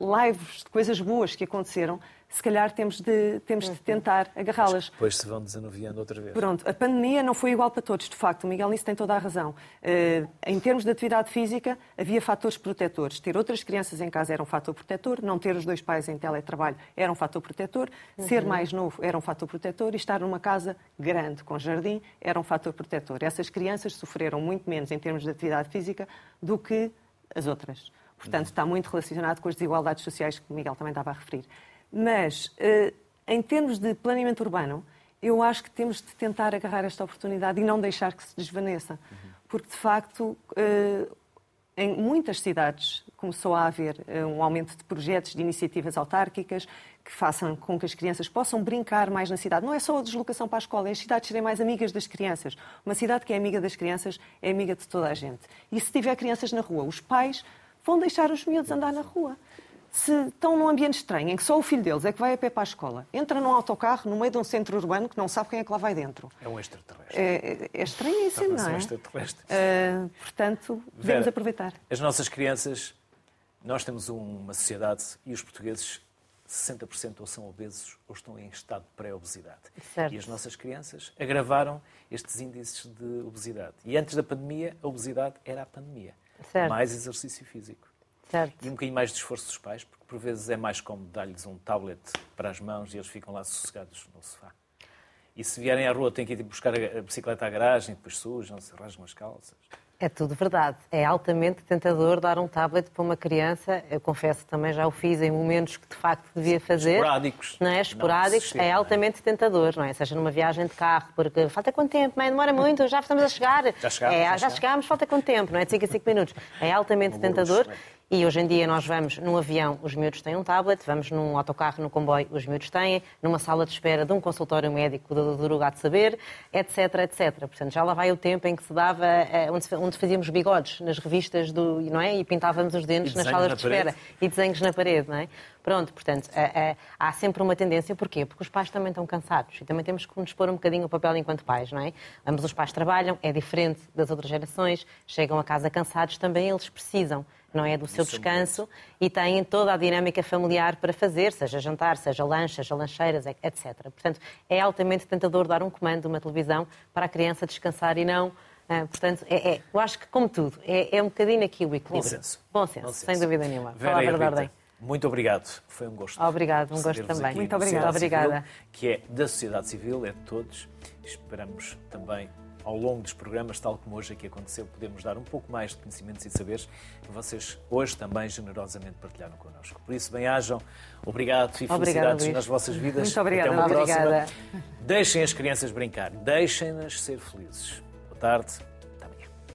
lives de coisas boas que aconteceram, se calhar temos de, temos de tentar agarrá-las. Depois se vão desanuviando outra vez. Pronto, a pandemia não foi igual para todos, de facto. O Miguel nisso tem toda a razão. Uh, em termos de atividade física, havia fatores protetores. Ter outras crianças em casa era um fator protetor, não ter os dois pais em teletrabalho era um fator protetor, uhum. ser mais novo era um fator protetor e estar numa casa grande, com jardim, era um fator protetor. Essas crianças sofreram muito menos em termos de atividade física do que as outras. Portanto, está muito relacionado com as desigualdades sociais que o Miguel também estava a referir. Mas, em termos de planeamento urbano, eu acho que temos de tentar agarrar esta oportunidade e não deixar que se desvaneça. Porque, de facto, em muitas cidades começou a haver um aumento de projetos, de iniciativas autárquicas que façam com que as crianças possam brincar mais na cidade. Não é só a deslocação para a escola, é as cidades serem mais amigas das crianças. Uma cidade que é amiga das crianças é amiga de toda a gente. E se tiver crianças na rua, os pais vão deixar os miúdos andar na rua. Se estão num ambiente estranho, em que só o filho deles é que vai a pé para a escola, entra num autocarro no meio de um centro urbano que não sabe quem é que lá vai dentro. É um extraterrestre. É, é estranhíssimo, não é? Um extraterrestre. Uh, portanto, devemos Vera, aproveitar. As nossas crianças, nós temos uma sociedade e os portugueses 60% ou são obesos ou estão em estado de pré-obesidade. Certo. E as nossas crianças agravaram estes índices de obesidade. E antes da pandemia, a obesidade era a pandemia. Certo. Mais exercício físico. Certo. E um bocadinho mais de esforço dos pais, porque por vezes é mais cómodo dar-lhes um tablet para as mãos e eles ficam lá sossegados no sofá. E se vierem à rua, têm que ir buscar a bicicleta à garagem, depois sujam-se, rasgam as calças. É tudo verdade. É altamente tentador dar um tablet para uma criança. Eu confesso também já o fiz em momentos que de facto devia fazer. Esporádicos. Não é? Esporádicos. Não, é altamente tentador, não é? Seja numa viagem de carro, porque falta quanto tempo? Mãe, demora muito, já estamos a chegar. Já chegámos, É, já já chegámos. falta quanto tempo? Não é? De 5 a 5 minutos. É altamente tentador. E hoje em dia nós vamos num avião, os miúdos têm um tablet, vamos num autocarro, no comboio, os miúdos têm, numa sala de espera de um consultório médico do, lugar de saber, etc, etc. Portanto, já lá vai o tempo em que se dava, eh, onde, fazíamos bigodes nas revistas do, não é? e pintávamos os dentes nas salas na de espera parede. e desenhos na parede, não é? Pronto, portanto, eh, eh, há sempre uma tendência, porquê? Porque os pais também estão cansados e também temos que nos pôr um bocadinho o papel enquanto pais, não é? Ambos os pais trabalham, é diferente das outras gerações, chegam a casa cansados, também eles precisam, não é? Do seu é descanso e têm toda a dinâmica familiar para fazer, seja jantar, seja lanche, seja lancheiras, etc. Portanto, é altamente tentador dar um comando, uma televisão, para a criança descansar e não. ah, portanto, é, é- eu acho que, como tudo, é, é um bocadinho aqui o equilíbrio. Bom senso. Bom senso, Bom senso. sem dúvida nenhuma. Vera Palavra de Rita, ordem. Muito obrigado. Foi um gosto. Obrigado, um gosto também. Muito Obrigada. Civil, que é da sociedade civil, é de todos. Esperamos também, ao longo dos programas, tal como hoje aqui aconteceu, podemos dar um pouco mais de conhecimentos e saberes que vocês hoje também generosamente partilharam connosco. Por isso, bem-ajam. Obrigado e Obrigada, felicidades Luís. nas vossas vidas. Muito obrigada. Até uma Obrigada. próxima. Deixem as crianças brincar. Deixem-nas ser felizes. Boa tarde.